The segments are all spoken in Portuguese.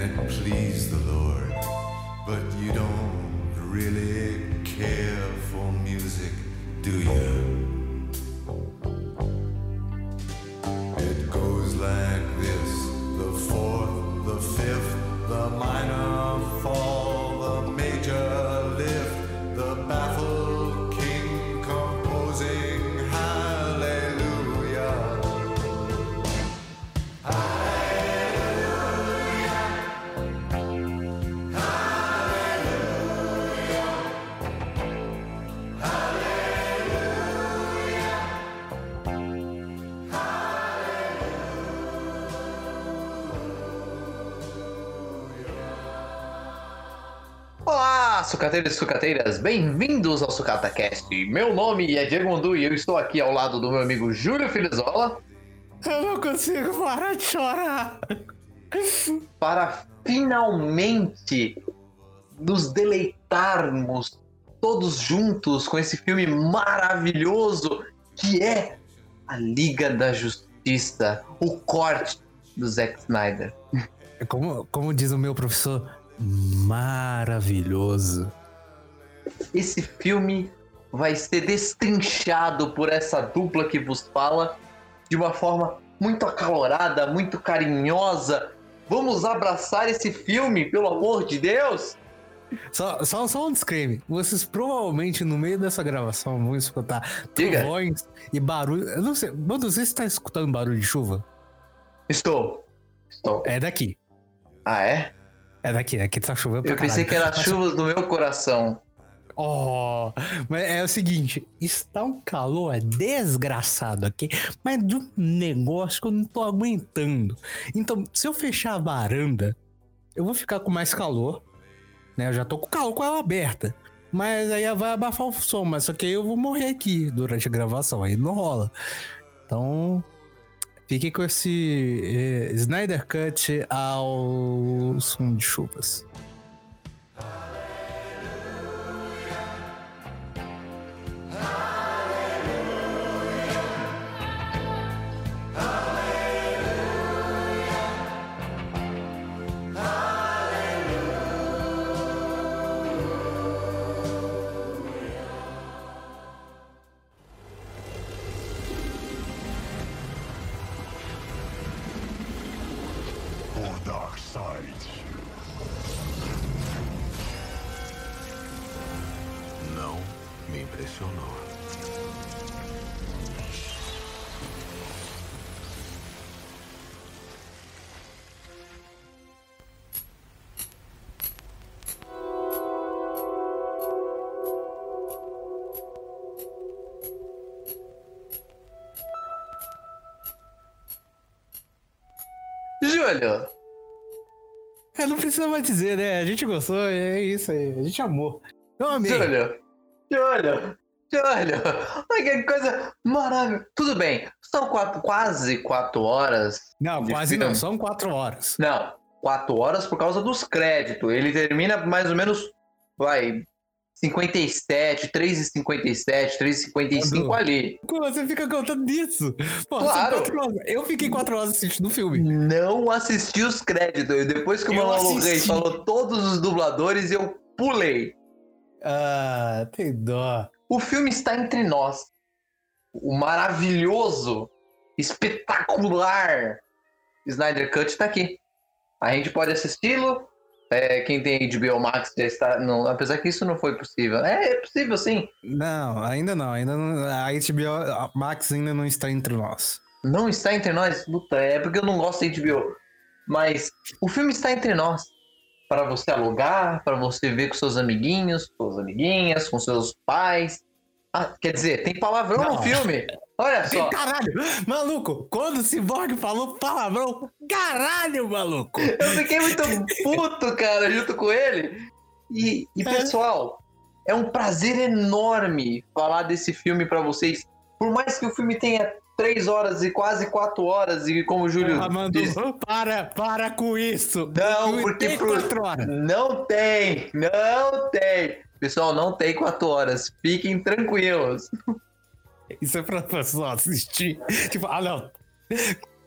and it pleased the Lord. But you don't really care for music, do you? Sucateiros e sucateiras, bem-vindos ao SucataCast. Meu nome é Diego Mundu e eu estou aqui ao lado do meu amigo Júlio Filizola Eu não consigo parar de chorar. para finalmente nos deleitarmos todos juntos com esse filme maravilhoso que é a Liga da Justiça, o corte do Zack Snyder. Como, como diz o meu professor, maravilhoso. Esse filme vai ser destrinchado por essa dupla que vos fala de uma forma muito acalorada, muito carinhosa. Vamos abraçar esse filme, pelo amor de Deus! Só, só, só um disclaimer. Vocês provavelmente no meio dessa gravação vão escutar trovões e barulho. Eu não sei. Mano, você está escutando barulho de chuva? Estou. Estou. É daqui. Ah, é? É daqui. Aqui tá chovendo pra Eu pensei que caralho. era chuvas do meu coração. Oh, mas é o seguinte, está um calor desgraçado aqui, mas de um negócio que eu não tô aguentando. Então, se eu fechar a varanda, eu vou ficar com mais calor, né? Eu já tô com calor com ela aberta. Mas aí vai abafar o som, mas só que aí eu vou morrer aqui durante a gravação, aí não rola. Então, fique com esse eh, Snyder Cut ao som de chuvas. For dark side. Não me impressionou. Júlio, É, não precisa mais dizer, né? A gente gostou, é isso aí. A gente amou. Eu amei. Júlio, Júlio, Júlio. Olha que coisa maravilhosa. Tudo bem, são quatro, quase quatro horas. Não, quase filme. não. São quatro horas. Não, quatro horas por causa dos créditos. Ele termina mais ou menos, vai, 57, 3,57, 3,55 Quando- ali. Como você fica contando isso? Pô, Claro. horas. Eu fiquei quatro horas assistindo o filme. Não assisti os créditos. Depois que o Manolo. Reis falou todos os dubladores, eu pulei. Ah, tem dó. O filme está entre nós. O maravilhoso, espetacular Snyder Cut está aqui. A gente pode assisti-lo. É, quem tem HBO Max já está. Não, apesar que isso não foi possível. É, é possível sim. Não, ainda não. Ainda não. A HBO Max ainda não está entre nós. Não está entre nós. Puta, é porque eu não gosto de HBO. Mas o filme está entre nós. Para você alugar, para você ver com seus amiguinhos, com suas amiguinhas, com seus pais. Ah, quer dizer, tem palavrão Não. no filme. Olha só. Caralho! Maluco, quando o Cyborg falou palavrão, caralho, maluco! Eu fiquei muito puto, cara, junto com ele. E, e, É. pessoal, é um prazer enorme falar desse filme pra vocês. Por mais que o filme tenha três horas e quase quatro horas, e como o Júlio Amando, disse, para, para com isso! Não, Não porque tem pro- quatro horas. não tem, não tem. Pessoal, não tem quatro horas. Fiquem tranquilos. Isso é pra pessoa assistir. Tipo, ah, não.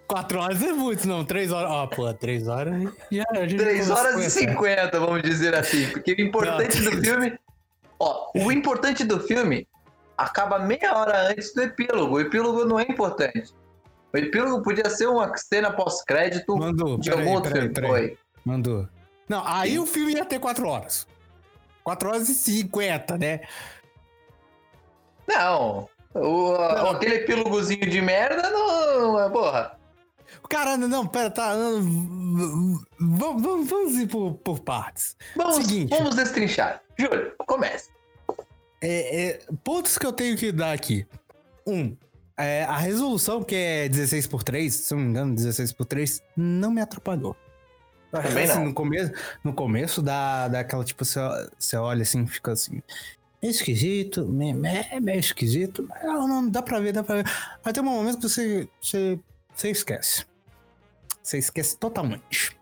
quatro horas é muito, não. Três horas. Ó, pô, três horas. Já, a gente 3 começou horas e. 50, vamos dizer assim. Porque o importante do filme. Ó, o importante do filme acaba meia hora antes do epílogo. O epílogo não é importante. O epílogo podia ser uma cena pós-crédito Mandou, de algum outro filme. Foi. Mandou. Não, aí o filme ia ter quatro horas. Quatro horas e cinquenta, né? Não. O, Não. Aquele epílogozinho de merda não. é Porra. Caramba, não, pera, tá. Vamos, vamos, vamos ir por, por partes. Vamos, Seguinte. vamos destrinchar. Júlio, comece. É, é, pontos que eu tenho que dar aqui. Um, é, a resolução, que é 16 por 3, se eu não me engano, 16 por 3, não me atrapalhou. Também Assim, não. No começo, no começo dá, dá aquela, tipo, você, você olha assim, fica assim. Esquisito, é meio esquisito, não, não, dá pra ver, dá pra ver. Ter um momento que você, você, você esquece. Você esquece totalmente.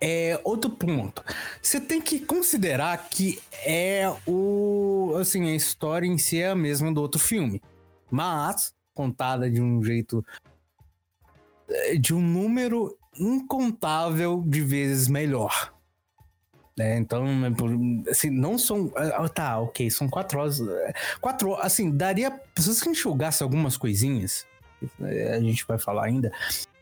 É, outro ponto. Você tem que considerar que é o. Assim, a história em si é a mesma do outro filme. Mas contada de um jeito. eh, De um número incontável de vezes melhor. Né? então, é assim, não são. ah, Tá, ok, são quatro horas. eh, Quatro horas, assim, daria. Se você enxugasse algumas coisinhas, eh, a gente vai falar ainda,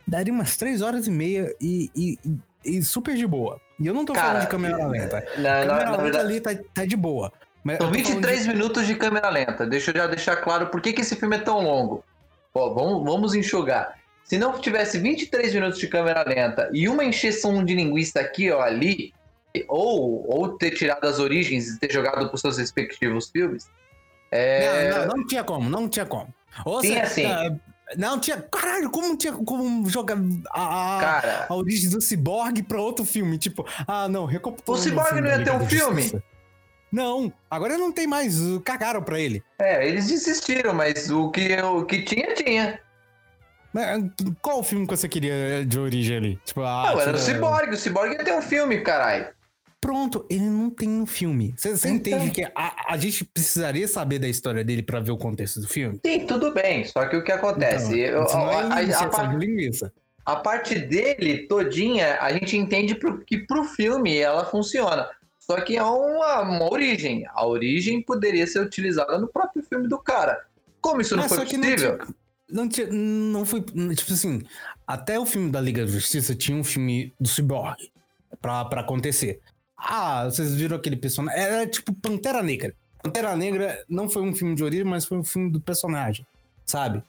daria umas três horas e meia e, e- e super de boa. E eu não tô Cara, falando de câmera lenta. Na- câmera na lenta verdade, ali tá, tá de boa. Mas são eu tô falando 23 minutos de câmera lenta. Deixa eu já deixar claro por que, que esse filme é tão longo. Ó, vamos, vamos enxugar. Se não tivesse 23 minutos de câmera lenta e uma encheção de linguiça aqui ou ali, ou, ou ter tirado as origens e ter jogado para os seus respectivos filmes, é, Não, não, não tinha como, não tinha como. Ou sim. ah, Não tinha. Caralho, como tinha como jogar a, a, cara, a origem do Cyborg pra outro filme? Tipo, ah, não, recapitulando. O Cyborg não ia ter um filme? Justiça. Não, agora não tem mais. Cagaram pra ele. é, eles desistiram, mas o que, o que tinha, tinha. Qual o filme que você queria de origem ali? Tipo, ah, não, era o Cyborg. O Cyborg ia ter um filme, caralho. Pronto, ele não tem um filme. Você você Então. entende que a, a gente precisaria saber da história dele pra ver o contexto do filme? Sim, tudo bem. Só que o que acontece? Então, eu- a- é a- a par- de linguiça. a parte dele todinha, a gente entende pro, que pro filme ela funciona. Só que é uma, uma origem. A origem poderia ser utilizada no próprio filme do cara. Como isso não Mas foi só que possível? Não, tinha, não, tinha, não foi. Tipo assim, até o filme da Liga da Justiça tinha um filme do Cyborg pra, pra acontecer. Ah, vocês viram aquele personagem. Era tipo Pantera Negra. Pantera Negra não foi um filme de origem, mas foi um filme do personagem, sabe?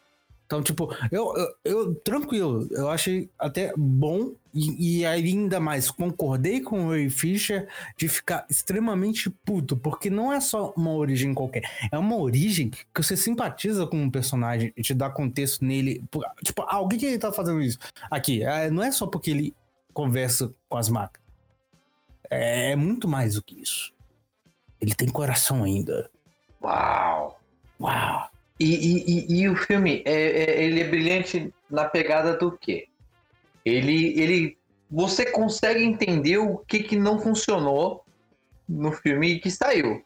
Então, tipo, eu, eu, eu- tranquilo, eu achei até bom e, e ainda mais concordei com o Ray Fisher de ficar extremamente puto, porque não é só uma origem qualquer, é uma origem que você simpatiza com um personagem e te dá contexto nele. Tipo, ah, que, que ele tá fazendo isso? Aqui, é, não é só porque ele conversa com as máquinas. É, muito mais do que isso. Ele tem coração ainda. Uau! Uau! E, e- e- e o filme, é, é- ele é brilhante na pegada do quê? Ele, ele, você consegue entender o que, que não funcionou no filme que saiu.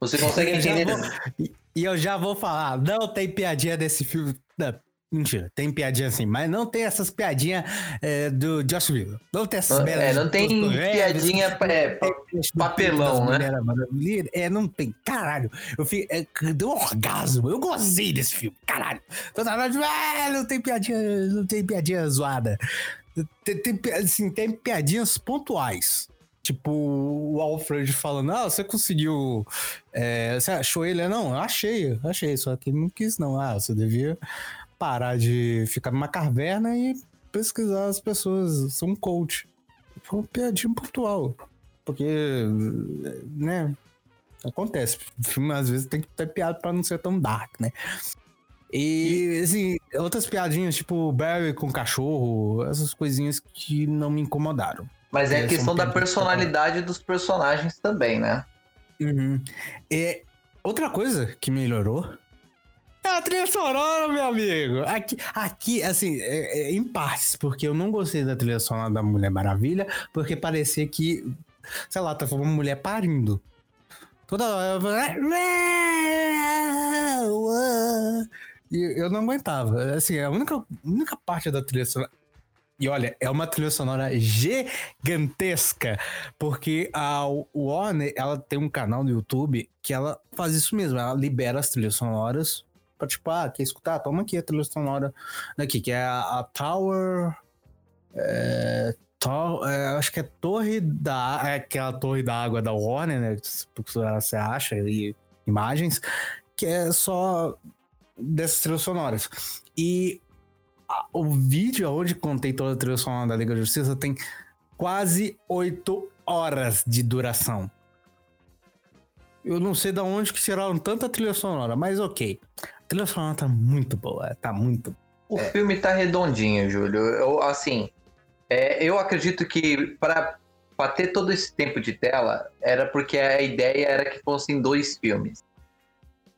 Você consegue entender. vou- E, e eu já vou falar, não tem piadinha desse filme. Não, mentira, tem piadinha assim, mas não tem essas piadinhas é, do Josh Whedon. Não tem essas Não- é, não tem Reves, piadinha, é, papelão, né? É, não tem. Caralho, eu fiquei. É, deu um orgasmo. Eu gostei desse filme, caralho. Toda hora, ah, não tem piadinha, não tem piadinha zoada. Tem, tem, assim, tem piadinhas pontuais. Tipo, o Alfred falando, ah, você conseguiu. é, você achou ele? Não, eu achei, achei, só que ele não quis, não. Ah, você devia parar de ficar numa caverna e pesquisar as pessoas. Sou um coach. Foi uma piadinha pontual. Porque, né? Acontece. O filme às vezes tem que ter piada pra não ser tão dark, né? E, assim, outras piadinhas, tipo Barry com cachorro, essas coisinhas que não me incomodaram. Mas é É, a questão são da personalidade dos personagens também, né? Uhum. É, outra coisa que melhorou é a trilha sonora, meu amigo. Aqui, aqui assim, é- é em partes, porque eu não gostei da trilha sonora da Mulher Maravilha, porque parecia que, sei lá, tá uma mulher parindo. Toda hora. E eu não aguentava. Assim, a única, única parte da trilha sonora. E olha, é uma trilha sonora gigantesca, porque a Warner, ela tem um canal no YouTube que ela faz isso mesmo, ela libera as trilhas sonoras tipo, ah, quer escutar? Toma aqui a trilha sonora daqui, que é a, a Tower... É, to, é, acho que é Torre da... É aquela Torre da Água da Warner, né? Você acha e imagens, que é só dessas trilhas sonoras. E o vídeo onde contei toda a trilha sonora da Liga da Justiça tem quase oito horas de duração. Eu não sei de onde que tiraram tanta trilha sonora, mas ok. Trilha sonora tá muito boa, tá muito. O é. filme tá redondinho, Júlio. Eu, assim, é, eu acredito que para ter todo esse tempo de tela era porque a ideia era que fossem dois filmes.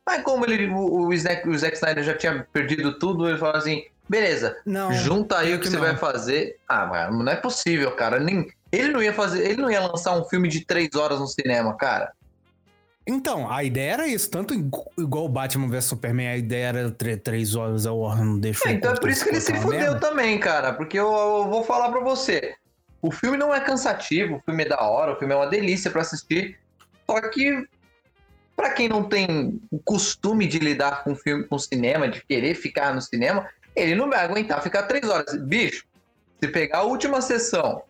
Mas como ele, o, o, Zack, o Zack Snyder já tinha perdido tudo, ele falou assim: beleza, não, junta aí o que, que você não. vai fazer. Ah, mas não é possível, cara. Nem, ele não ia fazer, ele não ia lançar um filme de três horas no cinema, cara. Então, a ideia era isso. Tanto igual o Batman vs Superman, a ideia era três horas, a Warner não deixou. É, então é por isso que ele se fudeu também, cara. Porque eu, eu, vou falar pra você. O filme não é cansativo, o filme é da hora, o filme é uma delícia para assistir. Só que para quem não tem o costume de lidar com filme, com cinema, de querer ficar no cinema, ele não vai aguentar ficar três horas. Bicho, se pegar a última sessão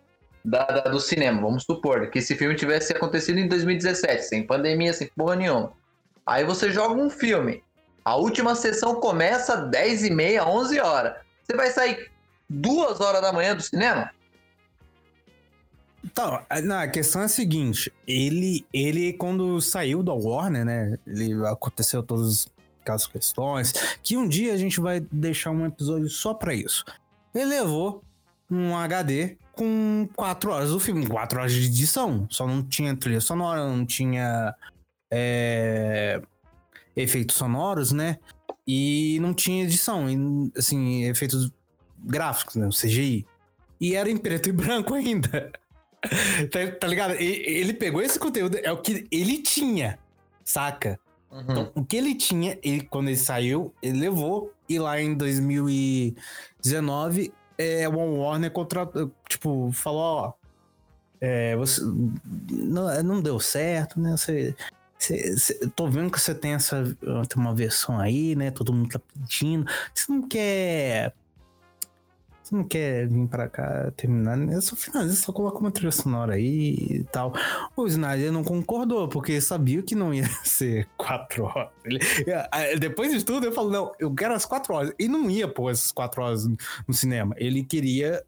da, da, do cinema, vamos supor que esse filme tivesse acontecido em 2017, sem pandemia, sem porra nenhuma. Aí você joga um filme. A última sessão começa às 10 e meia, 11 horas. Você vai sair duas horas da manhã do cinema? Então, a questão é a seguinte: ele, ele quando saiu da Warner, né? Ele aconteceu todas aquelas questões. Que um dia a gente vai deixar um episódio só para isso. Ele levou um HD com quatro horas do filme, quatro horas de edição. Só não tinha trilha sonora, não tinha é, efeitos sonoros, né? E não tinha edição, e, assim, efeitos gráficos, né? O CGI. E era em preto e branco ainda. tá, tá, ligado? Ele pegou esse conteúdo, é o que ele tinha, saca? Uhum. Então, o que ele tinha, ele, quando ele saiu, ele levou, e lá em 2019, é, o Warner contratou, tipo, falou, ó, é, você, não, não deu certo, né? Você, você, você, tô vendo que você tem essa tem uma versão aí, né? Todo mundo tá pedindo. Você não quer você não quer vir pra cá terminar? Eu só finaliza, só coloca uma trilha sonora aí e tal. O Snyder não concordou, porque sabia que não ia ser quatro horas. Ele, é, depois de tudo, eu falo, não, eu quero as quatro horas. E não ia pôr essas quatro horas no cinema. Ele queria.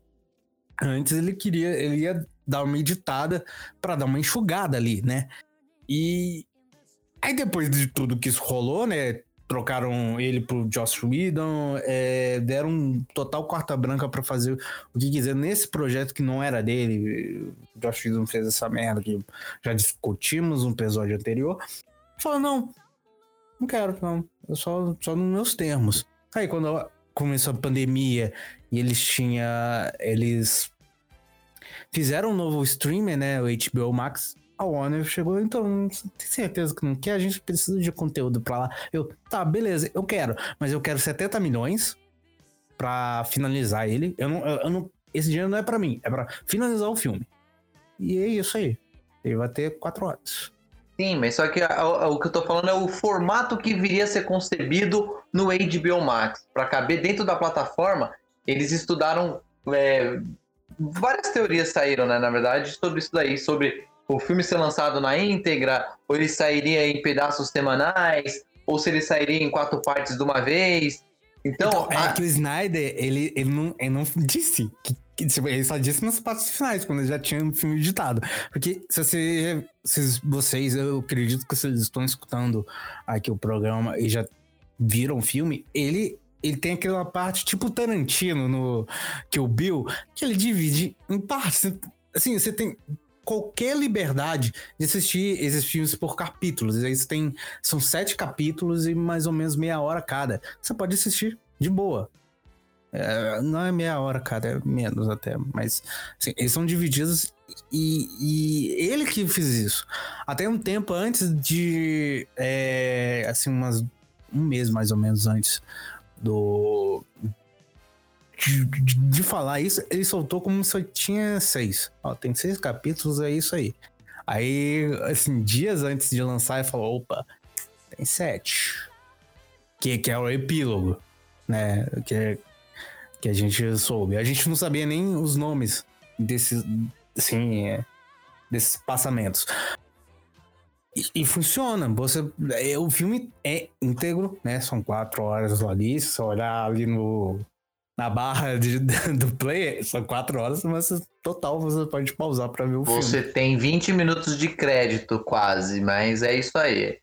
Antes ele queria. Ele ia dar uma editada para dar uma enxugada ali, né? E. Aí depois de tudo que isso rolou, né? Trocaram ele pro Joss Whedon, é, deram um total quarta branca para fazer o que quiser nesse projeto que não era dele. O Joss Whedon fez essa merda que já discutimos no episódio anterior. Falou, não, não quero, não. Eu só, só nos meus termos. Aí quando começou a pandemia e eles tinham. Eles fizeram um novo streamer, né? O HBO Max a Warner chegou, então, tem certeza que não quer? A gente precisa de conteúdo pra lá. Eu, tá, beleza, eu quero, mas eu quero 70 milhões pra finalizar ele. Eu não, eu, eu não, esse dinheiro não é pra mim, é pra finalizar o filme. E é isso aí. Ele vai ter quatro horas. Sim, mas só que a, a, o que eu tô falando é o formato que viria a ser concebido no HBO Max. Para caber dentro da plataforma, eles estudaram. É, várias teorias saíram, né, na verdade, sobre isso daí, sobre o filme ser lançado na íntegra, ou ele sairia em pedaços semanais, ou se ele sairia em quatro partes de uma vez. Então, então é a... que o Snyder, ele, ele, não, ele não disse que, que tipo, ele só disse nas partes finais, quando ele já tinha o filme editado. Porque se, você, se vocês, eu acredito que vocês estão escutando aqui o programa e já viram o filme, ele ele tem aquela parte tipo Tarantino no que o Bill, que ele divide em partes. Assim, você tem qualquer liberdade de assistir esses filmes por capítulos. Eles têm. São sete capítulos e mais ou menos meia hora cada. Você pode assistir de boa. É, não é meia hora cada, é menos até. Mas assim, eles são divididos e, e, ele que fez isso. Até um tempo antes de. É, assim, umas, um mês mais ou menos antes. do de, de, de falar isso, ele soltou como se tinha seis. Ó, tem seis capítulos, é isso aí. Aí, assim, dias antes de lançar, ele falou: opa, tem sete. Que, que é o epílogo, né? Que, é, que a gente soube. A gente não sabia nem os nomes desses, assim, é, desses passamentos. E, e, funciona. Você, é, o filme é íntegro, né? São quatro horas ali. Se você olhar ali no, na barra de, do play, são quatro horas, mas total você pode pausar para ver o você filme. Você tem 20 minutos de crédito quase, mas é isso aí.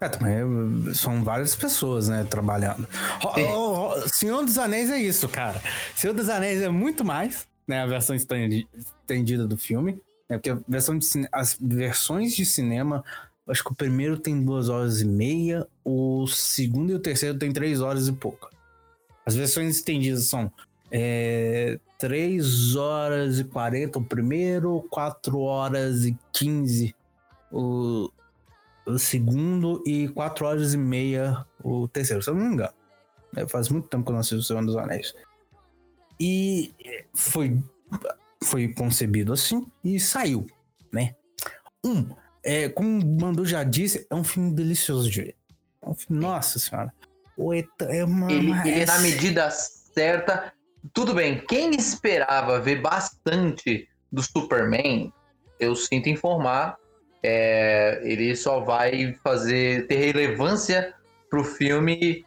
É, também são várias pessoas, né, trabalhando. Oh, oh, Senhor dos Anéis é isso, cara. Senhor dos Anéis é muito mais, né, a versão estendida do filme. Né, porque a versão de as versões de cinema, acho que o primeiro tem duas horas e meia, o segundo e o terceiro tem três horas e pouco. As versões estendidas são é, 3 horas e 40 o primeiro, 4 horas e 15 o, o segundo e 4 horas e meia o terceiro, se eu não me engano. É, faz muito tempo que eu não assisto o Senhor dos Anéis. E foi, foi concebido assim e saiu, né? Um, é, como o Mandu já disse, é um filme delicioso de ver. É um filme, nossa senhora. É uma, ele, ele é na medida certa. Tudo bem, quem esperava ver bastante do Superman, eu sinto informar, é, ele só vai fazer ter relevância pro filme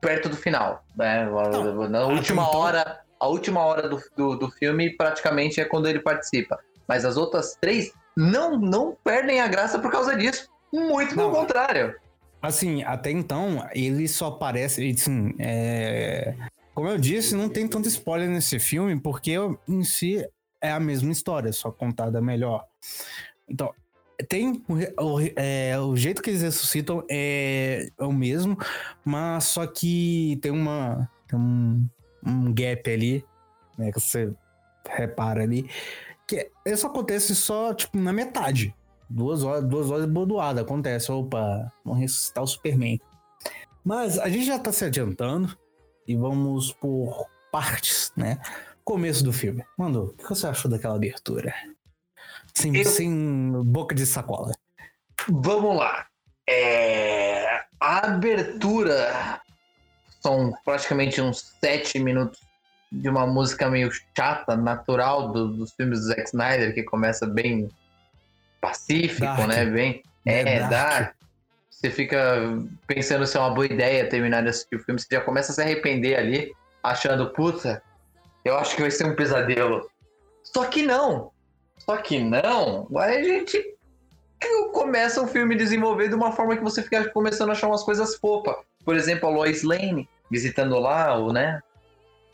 perto do final, né? Não, na última então... hora, a última hora do, do, do, filme praticamente é quando ele participa. Mas as outras três não não perdem a graça por causa disso. Muito pelo contrário. Assim, até então, ele só aparece. Assim, é... Como eu disse, não tem tanto spoiler nesse filme, porque em si é a mesma história, só contada melhor. Então, tem o, é, o jeito que eles ressuscitam é, é, o mesmo, mas só que tem uma tem um, um gap ali, né, que você repara ali, que isso acontece só tipo na metade duas horas, duas horas bordoada, acontece. Opa, vamos ressuscitar o Superman. Mas a gente já tá se adiantando e vamos por partes, né? Começo do filme. Mano, o que você achou daquela abertura? Sem, Eu... sem boca de sacola. Vamos lá. É... A abertura são praticamente uns sete minutos de uma música meio chata, natural do, dos filmes do Zack Snyder, que começa bem pacífico, dark. né? Bem. É, é dark. dark. Você fica pensando se é uma boa ideia terminar de assistir o filme, você já começa a se arrepender ali, achando, puta, eu acho que vai ser um pesadelo. Só que não. Só que não. Aí a gente começa o filme desenvolver de uma forma que você fica começando a achar umas coisas fofas. Por exemplo, a Lois Lane visitando lá o, né,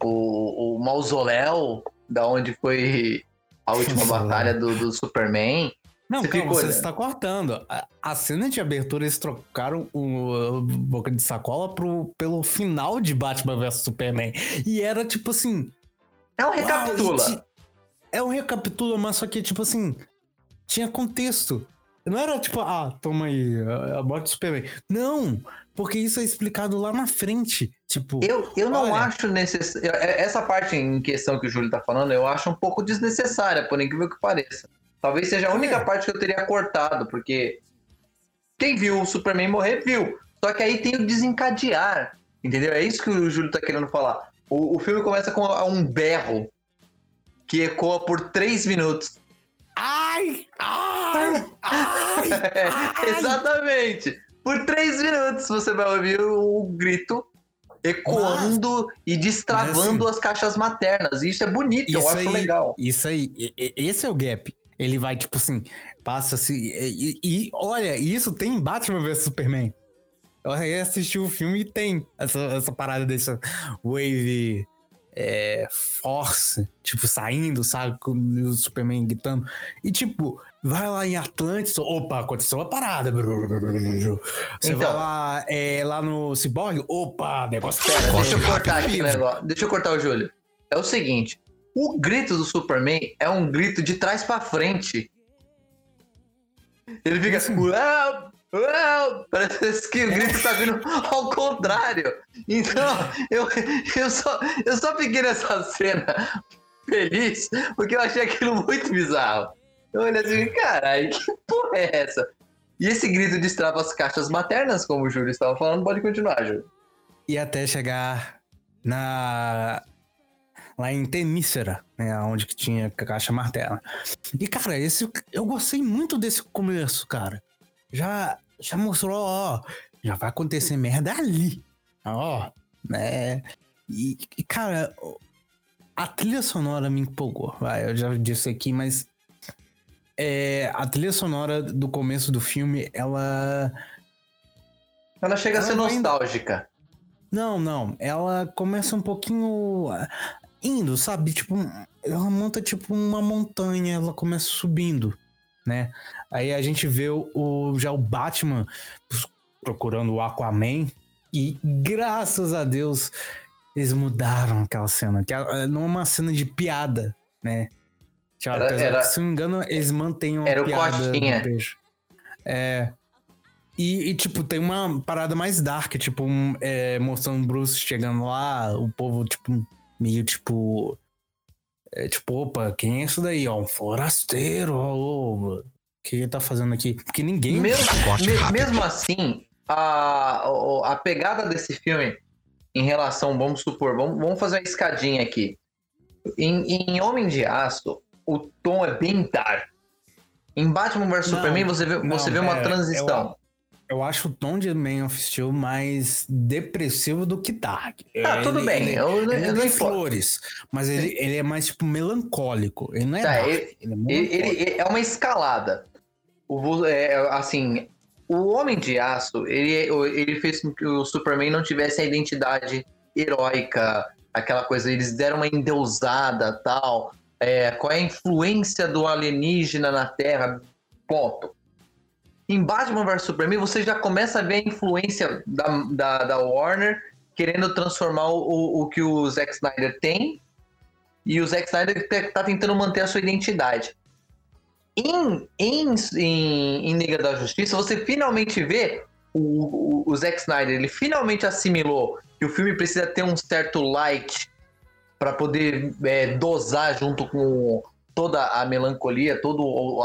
o, o mausoléu da onde foi a última batalha do, do Superman. Não, você, calma, você está cortando. A, a, cena de abertura eles trocaram o Boca de Sacola pro, pelo final de Batman vs Superman. E era tipo assim. É um recapitula. é um recapitula, mas só que, tipo assim, tinha contexto. Não era tipo, ah, toma aí, a morte do Superman. Não, porque isso é explicado lá na frente. Tipo. Eu, eu não olha... acho necessário. É, essa parte em questão que o Júlio tá falando, eu acho um pouco desnecessária, por incrível que pareça. Talvez seja a única é. parte que eu teria cortado, porque quem viu o Superman morrer, viu. Só que aí tem o desencadear, entendeu? É isso que o Júlio tá querendo falar. O, o filme começa com um berro que ecoa por três minutos. Ai! Ai! ai, ai. Exatamente! Por três minutos você vai ouvir o, o grito ecoando Mas... e destravando assim, as caixas maternas. E isso é bonito, eu acho aí, legal. Isso aí, esse é o gap. Ele vai, tipo assim, passa assim. E, e olha, isso tem em Batman vs Superman. Eu assisti o filme e tem essa, essa parada dessa wave é, force, tipo, saindo, sabe? Com o Superman gritando. E tipo, vai lá em Atlantis, opa, aconteceu uma parada. Você então, vai lá, é, lá no Cyborg, opa, negócio. Pera, deixa eu cortar aqui o negócio. Deixa eu cortar o Júlio. É o seguinte, o grito do Superman é um grito de trás para frente. Ele fica assim! Parece que o grito tá vindo ao contrário. Então, eu, eu, só, eu só fiquei nessa cena feliz porque eu achei aquilo muito bizarro. Eu olhei assim, caralho, que porra é essa? E esse grito destrava as caixas maternas, como o Júlio estava falando, pode continuar, Júlio. E até chegar na. Lá em Temícera, né? Onde que tinha a caixa materna. E, cara, esse, eu gostei muito desse começo, cara já, já mostrou, ó, já vai acontecer merda ali. Ó, né? E, e, cara, a trilha sonora me empolgou. Vai, eu já disse aqui, mas é, a trilha sonora do começo do filme, ela. Ela chega ela a ser nostálgica. Não, não. Ela começa um pouquinho indo, sabe? Tipo, ela monta tipo uma montanha, ela começa subindo né? Aí a gente vê o, já o Batman procurando o Aquaman e graças a Deus eles mudaram aquela cena, que é, não é uma cena de piada, né? Era, era, se não me engano, eles mantêm uma era piada o Coxinha. É. E, e, tipo, tem uma parada mais dark, tipo, um, é, mostrando o Bruce chegando lá, o povo, tipo, meio tipo é tipo, opa, quem é isso daí? Ó, um forasteiro, ó, o que ele tá fazendo aqui? Porque ninguém. Mesmo, me, mesmo assim, a, a pegada desse filme em relação, vamos supor, vamos, vamos fazer uma escadinha aqui. Em, em Homem de Aço, o tom é bem dark. Em Batman vs Superman, você vê, não, você vê uma é, transição. Eu acho o tom de Man of Steel mais depressivo do que Dark. Ah, ele, tudo bem. Ele, eu, ele eu não tem flores, mas ele, ele é mais, tipo, melancólico. Ele não é tá, dark, ele, ele, é, é uma escalada. O, é, assim, o Homem de Aço, ele, ele fez com que o Superman não tivesse a identidade heróica, aquela coisa, eles deram uma endeusada, tal. É, qual é a influência do alienígena na Terra? Ponto. Em Batman vs Superman, você já começa a ver a influência da, da, da Warner querendo transformar o, o que o Zack Snyder tem e o Zack Snyder tá tentando manter a sua identidade. Em, em, em, em Liga da Justiça, você finalmente vê o, o, o Zack Snyder, ele finalmente assimilou que o filme precisa ter um certo light para poder é, dosar junto com toda a melancolia, toda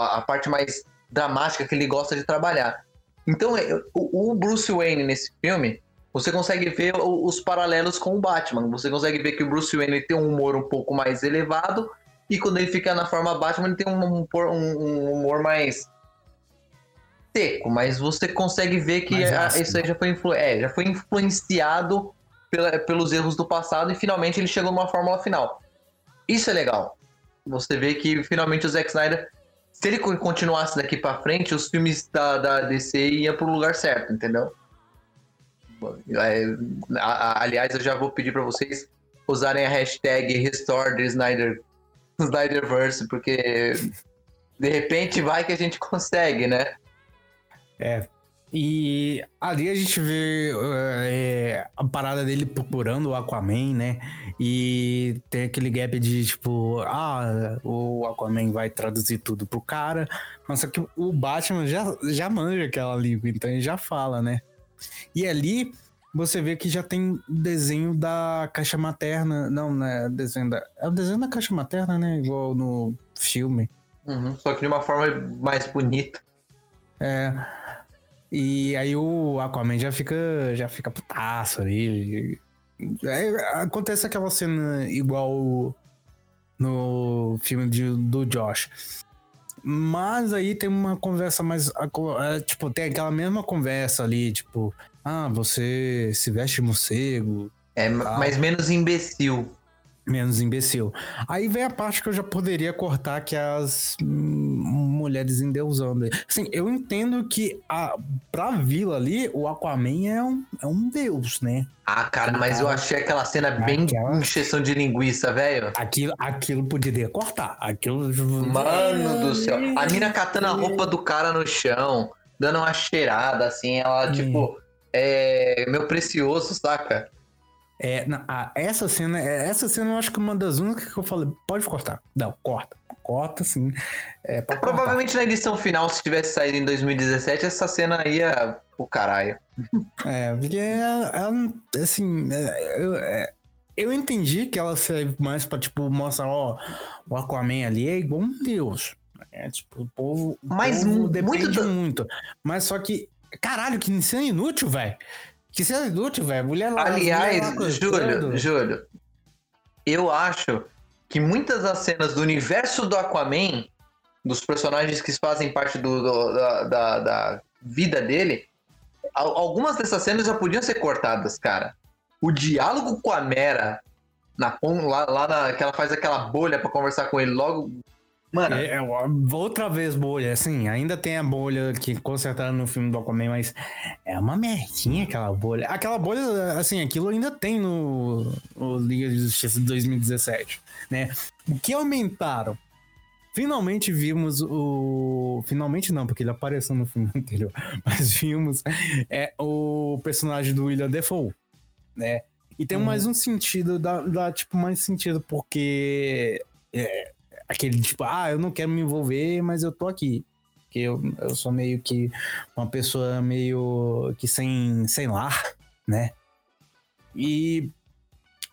a parte mais dramática que ele gosta de trabalhar. Então, é, o Bruce Wayne nesse filme, você consegue ver os paralelos com o Batman. Você consegue ver que o Bruce Wayne tem um humor um pouco mais elevado e quando ele fica na forma Batman, ele tem um, um, um humor mais seco, mas você consegue ver que a, isso aí já foi, influ é, já foi influenciado pela, pelos erros do passado e finalmente ele chegou numa fórmula final. Isso é legal. Você vê que finalmente o Zack Snyder se ele continuasse daqui para frente, os filmes da, da DC iam pro lugar certo, entendeu? É, aliás, eu já vou pedir para vocês usarem a hashtag Restore the Snyder, Snyderverse, porque de repente vai que a gente consegue, né? É, e ali a gente vê é, a parada dele procurando o Aquaman, né? E tem aquele gap de tipo, ah, o Aquaman vai traduzir tudo pro cara. Mas só que o Batman já, já manja aquela língua, então ele já fala, né? E ali você vê que já tem desenho da caixa materna. Não, né? Desenho da. É o desenho da caixa materna, né? Igual no filme. Uhum, só que de uma forma mais bonita. É. E aí o Aquaman já fica, já fica putaço ali. Aí acontece aquela cena igual no filme de, do Josh. Mas aí tem uma conversa mais. É, tipo, tem aquela mesma conversa ali, tipo, ah, você se veste morcego. É, tal. mas menos imbecil menos imbecil. Aí vem a parte que eu já poderia cortar, que é as mulheres endeusando. Assim, eu entendo que a, pra vila ali, o Aquaman é um, é um deus, né? Ah, cara, mas eu achei aquela cena bem aquela... encheção de linguiça, velho. Aquilo, aquilo poderia cortar. Aquilo. Mano do céu. A mina catando a roupa do cara no chão, dando uma cheirada, assim, ela, tipo, é meu precioso, saca? É, na- a- essa cena, é, essa cena eu acho que é uma das únicas que eu falei, pode cortar. Não, corta. Corta, sim. É, cortar. Provavelmente na edição final, se tivesse saído em 2017, essa cena ia pro caralho. É, porque ela, ela, assim, é, eu, é, eu entendi que ela serve mais pra, tipo, mostrar, ó, o Aquaman ali é igual um deus. É, tipo, o povo, o Mas povo depende muito muito, Mas só que, caralho, que cena inútil, velho. Que cena inútil, velho. Mulher lá, Aliás, mulher lá Júlio. Júlio, eu acho que muitas das cenas do universo do Aquaman, dos personagens que fazem parte do, do- da, da- da vida dele, al- algumas dessas cenas já podiam ser cortadas, cara. O diálogo com a Mera, na, lá, lá na, que ela faz aquela bolha pra conversar com ele logo. Mano, É, é, outra vez bolha, assim, ainda tem a bolha que consertaram no filme do Aquaman, mas é uma merdinha aquela bolha. Aquela bolha, assim, aquilo ainda tem no, no Liga de Justiça de 2017, né? O que aumentaram? Finalmente vimos o... Finalmente não, porque ele apareceu no filme anterior, mas vimos é, o personagem do William Defoe, né? E tem Uhum. mais um sentido, dá, dá tipo mais sentido, porque é, aquele tipo, ah, eu não quero me envolver, mas eu tô aqui. Porque eu, eu sou meio que uma pessoa meio que sem, sem lar, né? E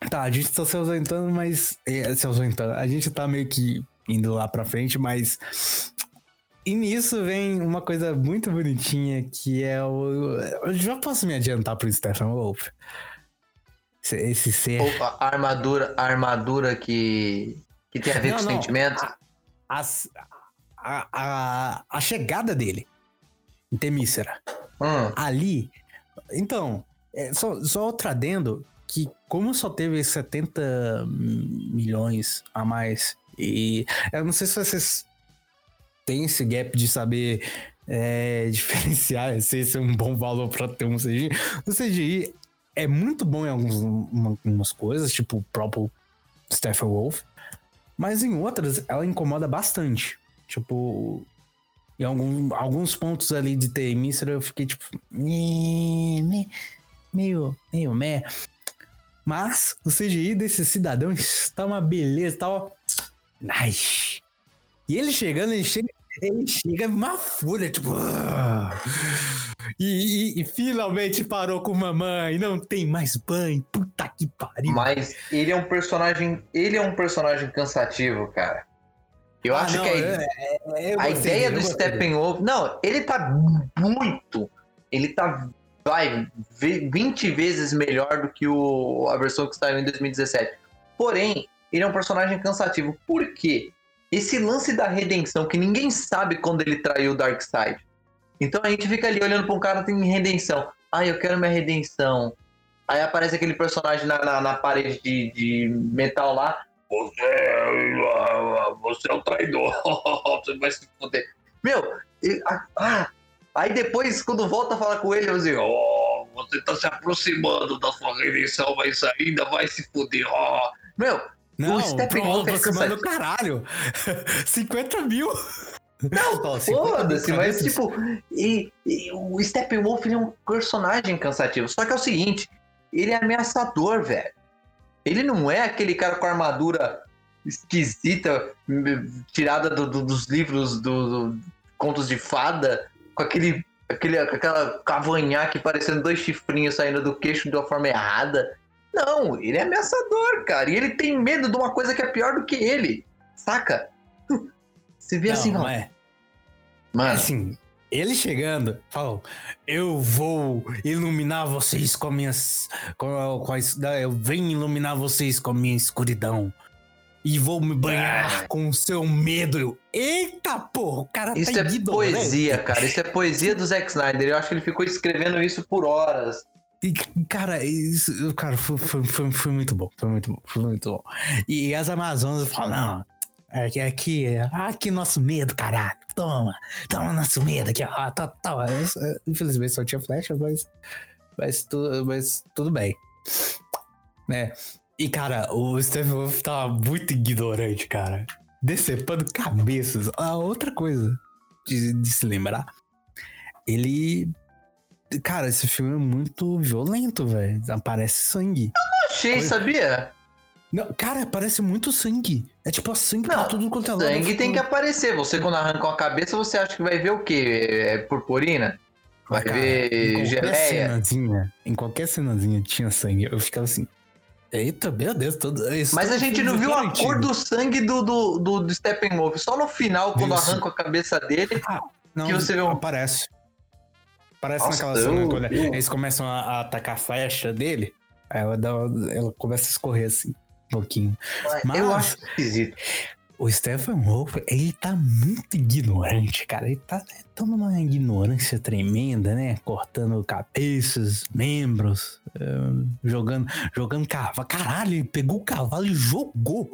tá, a gente tá se ausentando, mas. É, se ausentando. A gente tá meio que indo lá pra frente, mas. E nisso vem uma coisa muito bonitinha que é o. Eu já posso me adiantar pro Stephen Wolf. Esse, ser. ou a armadura, a armadura que, que tem a ver Não, com não. sentimentos. as- a, a, a chegada dele em Temícera. Hum, Ali. Então, é, só, só outro adendo que, como só teve 70 milhões a mais, e eu não sei se vocês têm esse gap de saber é, diferenciar se esse é um bom valor para ter um CGI. O CGI é muito bom em alguns, em algumas coisas, tipo o próprio Stephen Wolf, mas em outras ela incomoda bastante. Tipo, em algum, alguns pontos ali de Temícera eu fiquei tipo. Meio, meio meh. Mas o CGI desse cidadão está uma beleza, tá ó. Nice. E ele chegando, ele chega, ele chega uma fúria, tipo. "Ah". E, e- e finalmente parou com mamãe, não tem mais banho. Puta que pariu. Mas ele é um personagem. Ele é um personagem cansativo, cara. Eu Ah, acho não, que a, é- é- a ideia do. Steppenwolf. Não, ele tá muito. Ele tá. Vai, ve- 20 vezes melhor do que o, a versão que saiu em 2017. Porém, ele é um personagem cansativo. Por quê? Esse lance da redenção, que ninguém sabe quando ele traiu o Darkseid. Então a gente fica ali olhando pra um cara tem redenção. Ah, eu quero minha redenção. Aí aparece aquele personagem na, na, na parede de, de metal lá. Você, é- você é um traidor. você vai se fuder. Meu, ah, aí depois, quando volta a falar com ele, eu digo, oh, você tá se aproximando da sua redenção, mas ainda vai se fuder. ó." Meu, Não, o Steppenwolf é aproximando do cansativo. caralho. 50 mil. Não, Ó, 50 mil foda-se, mas tipo, e, e o Steppenwolf é um personagem cansativo. Só que é o seguinte, ele é ameaçador, velho. Ele não é aquele cara com armadura esquisita, tirada do- do- dos livros do, do contos de fada, com aquele, aquele com aquela cavanhaque parecendo dois chifrinhos saindo do queixo de uma forma errada. Não, ele é ameaçador, cara. E ele tem medo de uma coisa que é pior do que ele. Saca? Você vê assim, não, é. mano. Assim, ele chegando, falou: Eu vou iluminar vocês com minhas. Com, com a da- eu venho iluminar vocês com a minha escuridão. E vou me banhar Ah. com o seu medo. Eita porra, o cara Isso tá é ignorando. poesia, cara. Isso é poesia do Zack Snyder. Eu acho que ele ficou escrevendo isso por horas. E, cara, isso, cara, foi, foi, foi, foi muito bom. Foi muito bom. Foi muito bom. E as Amazonas falam, não. É que aqui, é- aqui nosso medo, caralho. Toma, toma nosso medo aqui, ó. Tá, tá. É, Infelizmente só tinha flecha, mas, mas, tu, mas tudo bem. Né? E, cara, o Stephen Wolf tava muito ignorante, cara. Decepando cabeças. A outra coisa de, de se lembrar. Ele Cara, esse filme é muito violento, velho. Aparece sangue. achei, Foi- sabia? Não, cara, parece muito sangue. É tipo sangue pra Não, tudo quanto é lado. Sangue tem que aparecer. Você, quando arranca uma cabeça, você acha que vai ver o quê? É purpurina? Vai Cara, em ver qualquer geleia? cenazinha, em qualquer cenazinha tinha sangue. Eu ficava assim. Eita, meu Deus, todo. isso Mas a gente não viu a cor do sangue do, do, do, do Steppenwolf. Só no final, quando Isso. arranca a cabeça dele. Não, que você vê um- Aparece. Parece Nossa, naquela cena quando eu- eles começam a, a atacar a flecha dele. Aí ela, dá, ela começa a escorrer assim, um pouquinho. Mas- Eu acho esquisito. O Stephen Wolf, ele tá muito ignorante, cara. Ele tá, tá numa ignorância tremenda, né? Cortando cabeças, membros, eh, jogando, jogando cavalo. Caralho, ele pegou o cavalo e jogou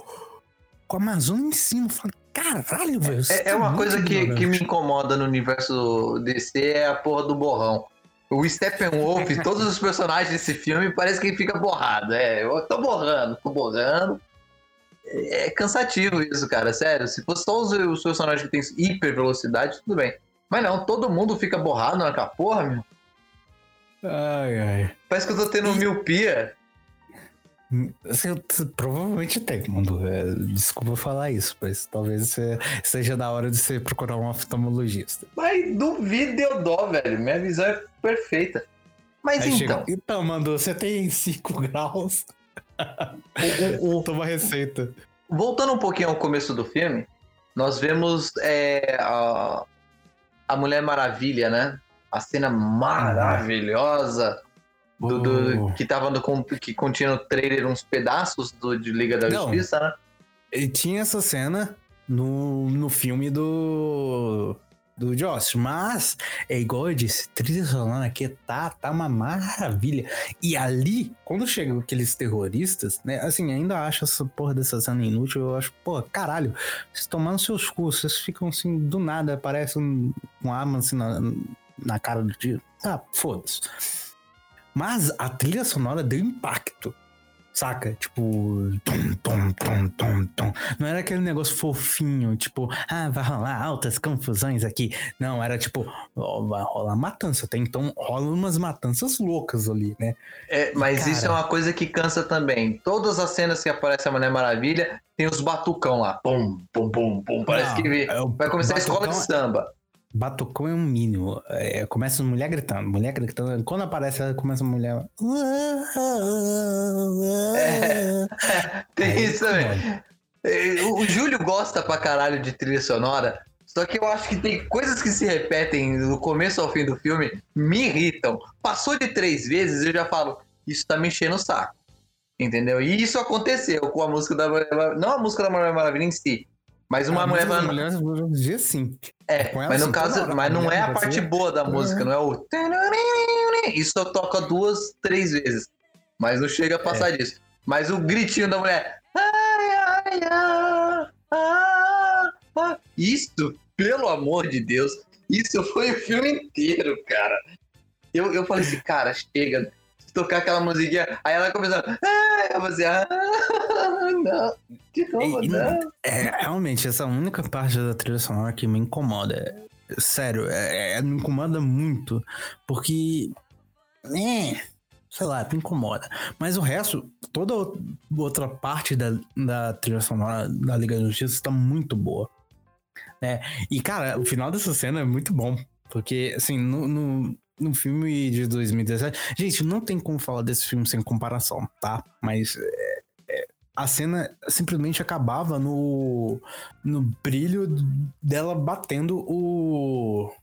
com a Amazônia em cima. Falei, caralho, velho. você É, tá é uma coisa que, que ignorante." me incomoda no universo DC é a porra do borrão. O Steppenwolf, todos os personagens desse filme, parece que ele fica borrado. É, eu tô borrando, tô borrando. É cansativo isso, cara, sério. Se fosse só os, os personagens que tem hiper velocidade, tudo bem. Mas não, todo mundo fica borrado naquela porra, meu. Ai, ai. Parece que eu tô tendo miopia. Você provavelmente tem, mundo. É, desculpa falar isso, mas talvez seja da hora de você procurar um oftalmologista. Mas duvido eu dó, velho. Minha visão é perfeita. Mas Aí então, chega, então, Mando, você tem 5 graus. o- o- Toma receita. Voltando um pouquinho ao começo do filme, nós vemos é, a, a Mulher Maravilha, né? A cena maravilhosa do, do- que tava no que continha no trailer uns pedaços do, de Liga da Não. Justiça, né? E tinha essa cena no, no filme do. Do Joss, mas é igual eu disse, trilha sonora aqui tá, tá uma maravilha. E ali, quando chegam aqueles terroristas, né? Assim, ainda acho essa porra dessa cena inútil. Eu acho, pô, caralho, vocês tomando seus cursos, vocês ficam assim, do nada, aparece um, um arma assim na, na cara do tiro. Ah, foda-se. Mas a trilha sonora deu impacto. Saca? Tipo. Não era aquele negócio fofinho, tipo, ah, vai rolar altas confusões aqui. Não, era tipo, ó, vai rolar matança. Até então rola umas matanças loucas ali, né? É, mas Cara. isso é uma coisa que cansa também. Todas as cenas que aparece a Mulher Maravilha tem os batucão lá. Pum, pum, pum, pum. Parece Não, que é vai começar a escola de batucão- samba. Batucão é um mínimo. É, começa mulher gritando, mulher gritando. Quando aparece, ela começa a mulher. Tem Aí isso também. É, O Júlio gosta pra caralho de trilha sonora, só que eu acho que tem coisas que se repetem do começo ao fim do filme, me irritam. Passou de três vezes, eu já falo, isso tá me enchendo o saco. Entendeu? E isso aconteceu com a música da. Não a música da Mulher Maravilha em si, mas uma Ah, Mulher mas as Maravilha. mulheres sim. É, ela mas no assim, caso, mas não é a parte boa da música, não é o. Isso só toca duas, três vezes. Mas não chega a passar É. disso. Mas o gritinho da mulher. Ai, ai, ai, ah, ah. Isso, pelo amor de Deus, isso foi o filme inteiro, cara. Eu, eu falei assim, cara, chega. Se tocar aquela musiquinha, aí ela começou. Ah, eu falei assim, ah, não, de novo, E- não. É, realmente, essa única parte da trilha sonora que me incomoda. Sério, é, é- me incomoda muito. Porque. É, sei lá, me incomoda. Mas o resto, toda outra parte da, da trilha sonora da Liga da Justiça tá muito boa. né? E, cara, o final dessa cena é muito bom. Porque, assim, no, no, no filme de 2017. Gente, não tem como falar desse filme sem comparação, tá? Mas é, é, a cena simplesmente acabava no, no brilho dela batendo o,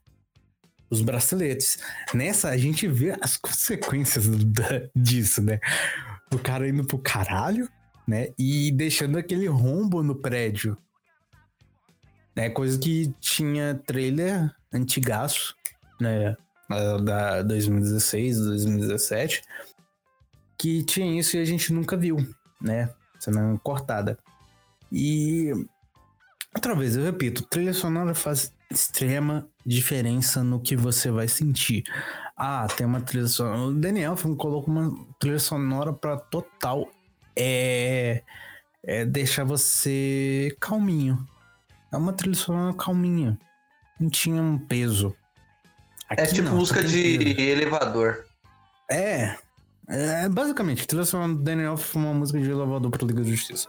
os braceletes. Nessa, a gente vê as consequências da- disso, né? O cara indo pro caralho, né? E deixando aquele rombo no prédio. É coisa que tinha trailer antigaço, né? Da 2016, 2017. Que tinha isso e a gente nunca viu, né? Cena cortada. E outra vez, eu repito, trilha sonora faz extrema diferença no que você vai sentir. Ah, tem uma trilha sonora. O Daniel colocou uma trilha sonora para total é, é deixar você calminho. É uma trilha sonora calminha. Não tinha um peso. É Aqui tipo não, música de elevador. É, É, basicamente, a trilha sonora do Daniel foi uma música de elevador pra Liga da Justiça.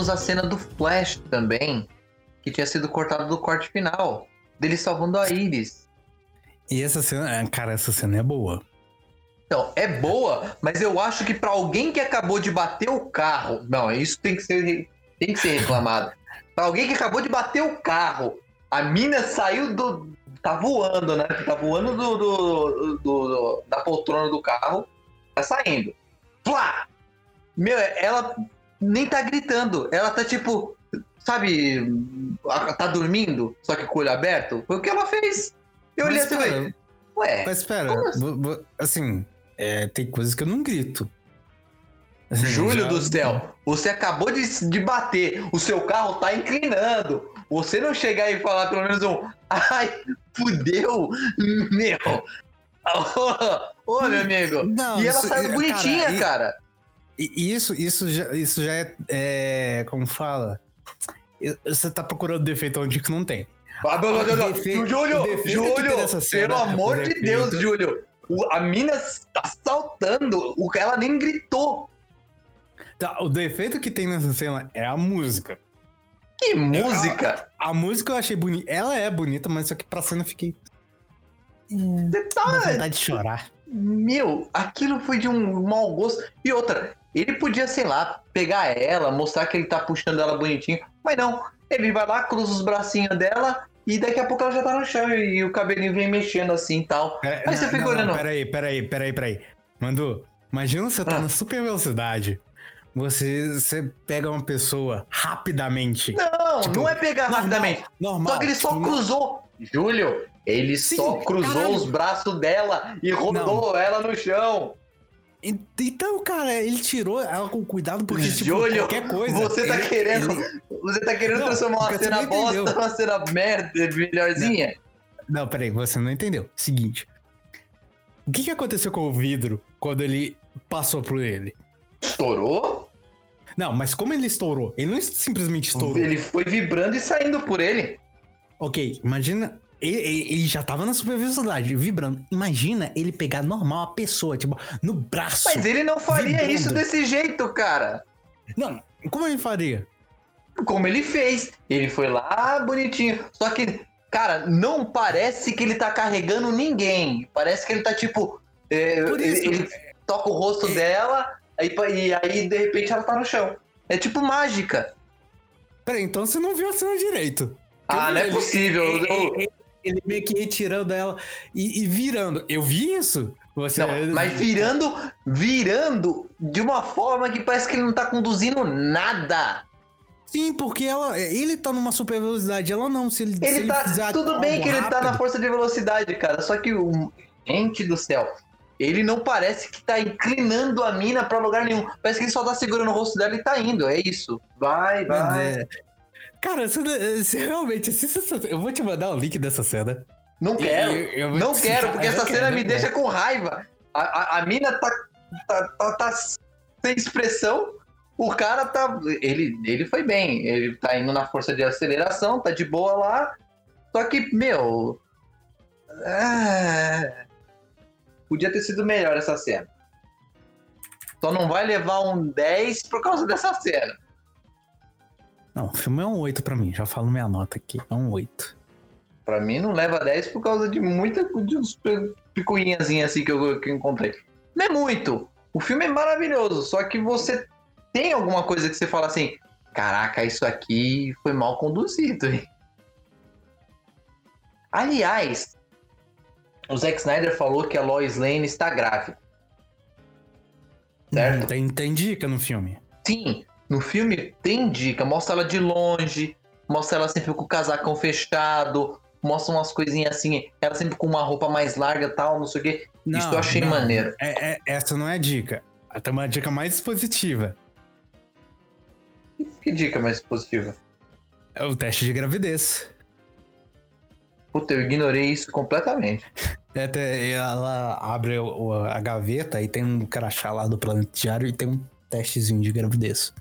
Temos a cena do Flash também, que tinha sido cortada do corte final, dele salvando a Iris. E essa cena, é, cara, essa cena é boa. Então, é boa, mas eu acho que pra alguém que acabou de bater o carro, não, isso tem que ser tem que ser reclamado. Pra alguém que acabou de bater o carro, a mina saiu do tá voando, né? Tá voando do, do- do- do- da poltrona do carro, tá saindo. Plá! Meu, ela nem tá gritando, ela tá tipo, sabe, tá dormindo, só que com o olho aberto. Foi o que ela fez. Eu olhei assim, ué, Mas espera, assim? assim, é, tem coisas que eu não grito. Assim, Júlio já- do céu, você acabou de, de bater, o seu carro tá inclinando. Você não chegar e falar pelo menos um. Ai, fudeu! Meu! Ô, ô, meu amigo! Não, e ela isso- saiu é, bonitinha, cara, e- cara. E isso, isso, já, isso já é, é, Como fala? Você tá procurando defeito onde que não tem. Ah, não, não, não, Júlio, o defeito que Júlio, tem nessa cena, pelo amor o de defeito- Deus, Júlio. O- a mina tá saltando, o, ela nem gritou. Tá, o defeito que tem nessa cena é a música. Que música! A música eu achei bonita. Ela é bonita, mas só que pra cena eu fiquei. Você Dá tá, vontade de chorar. Meu, aquilo foi de um mau gosto. E outra, ele podia, sei lá, pegar ela, mostrar que ele tá puxando ela bonitinho. Mas não, ele vai lá, cruza os bracinhos dela e daqui a pouco ela já tá no chão e o cabelinho vem mexendo assim e tal. É, Aí você não, fica não, olhando. Não, peraí, peraí, peraí, peraí. Mandu, imagina você tá Ah. na super velocidade. Você, você pega uma pessoa rapidamente. Não, Tipo, não é pegar normal, rapidamente. Normal. Só que ele só Tipo, cruzou. Júlio, ele Sim, só cruzou caralho. os braços dela e rodou ela no chão. En- Então, cara, ele tirou ela com cuidado porque, tipo, Júlio, qualquer coisa. você tá ele- querendo- ele- Você tá querendo Não, transformar uma cena não bosta numa cena merda, melhorzinha? Não, peraí, você não entendeu. Seguinte. O que, que aconteceu com o vidro quando ele passou por ele? Estourou? Não, mas como ele estourou? Ele não simplesmente estourou. Ele foi vibrando e saindo por ele. Ok, imagina. Ele, ele- já tava na super velocidade, vibrando. Imagina ele pegar normal a pessoa, tipo, no braço. Mas ele não faria Vibrando. isso desse jeito, cara. Não, como ele faria? Como ele fez. Ele foi lá bonitinho. Só que, cara, não parece que ele tá carregando ninguém. Parece que ele tá tipo. é, ele, ele toca o rosto É. dela aí, e aí, de repente, ela tá no chão. É tipo mágica. Peraí, então você não viu a cena direito. Ah, não é possível. Eu- ele- meio que retirando ela e, e virando. Eu vi isso? Você, Não, mas virando, virando de uma forma que parece que ele não tá conduzindo nada. Sim, porque ela, ele tá numa super velocidade, ela não. Se ele, se Ele tá. fizer Tudo bem que ele tá na rápido- força de velocidade, cara. Só que o. Gente do céu. Ele não parece que tá inclinando a mina pra lugar nenhum. Parece que ele só tá segurando o rosto dela e tá indo. É isso. Vai, vai. é- Cara, você, você realmente. se- se- se- eu vou te mandar o link dessa cena. Não quero. Eu- eu não te- quero, porque eu essa cena me deixa com raiva. A, a, a mina tá, tá, tá, tá sem expressão. O cara tá. Ele, ele foi bem. Ele tá indo na força de aceleração, tá de boa lá. Só que, meu. ah, podia ter sido melhor essa cena. Só não vai levar um 10 por causa dessa cena. Não, o filme é um 8 pra mim, já falo minha nota aqui. É um 8. Pra mim não leva 10 por causa de muita de uns picuinhazinhas assim que eu, que eu encontrei. Não é muito. O filme é maravilhoso, só que você tem alguma coisa que você fala assim: caraca, isso aqui foi mal conduzido, hein? Aliás, o Zack Snyder falou que a Lois Lane está grávida. Certo? Hum, Tem, tem dica no filme. Sim, no filme tem dica, mostra ela de longe, mostra ela sempre com o casacão fechado, mostra umas coisinhas assim, ela sempre com uma roupa mais larga e tal, não sei o quê. Isso eu achei não. maneiro. É- é- essa não é dica. Tem uma dica mais positiva. Que dica mais positiva? É o teste de gravidez. Puta, eu ignorei isso completamente. É, ela abre a gaveta e tem um crachá lá do planeta diário e tem um testezinho de gravidez.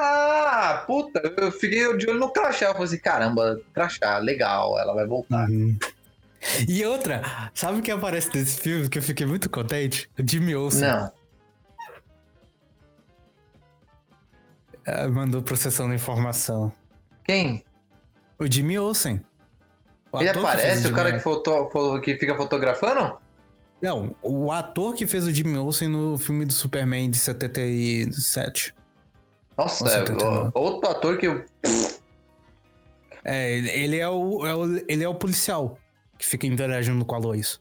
Ah, puta, eu fiquei de olho no crachá. Eu falei assim, caramba, crachá, legal, ela vai voltar. Uhum. E outra, sabe o que aparece nesse filme que eu fiquei muito contente? O Jimmy Olsen. Não. É, mandou processando informação. Quem? O Jimmy Olsen. O Ele aparece, o cara Jimmy- que, foto, fo- que fica fotografando? Não, o ator que fez o Jimmy Olsen no filme do Superman de 77. Nossa, Nossa, é, outro ator que eu. É, ele- ele é o, é o- ele é o policial que fica interagindo com a Lois.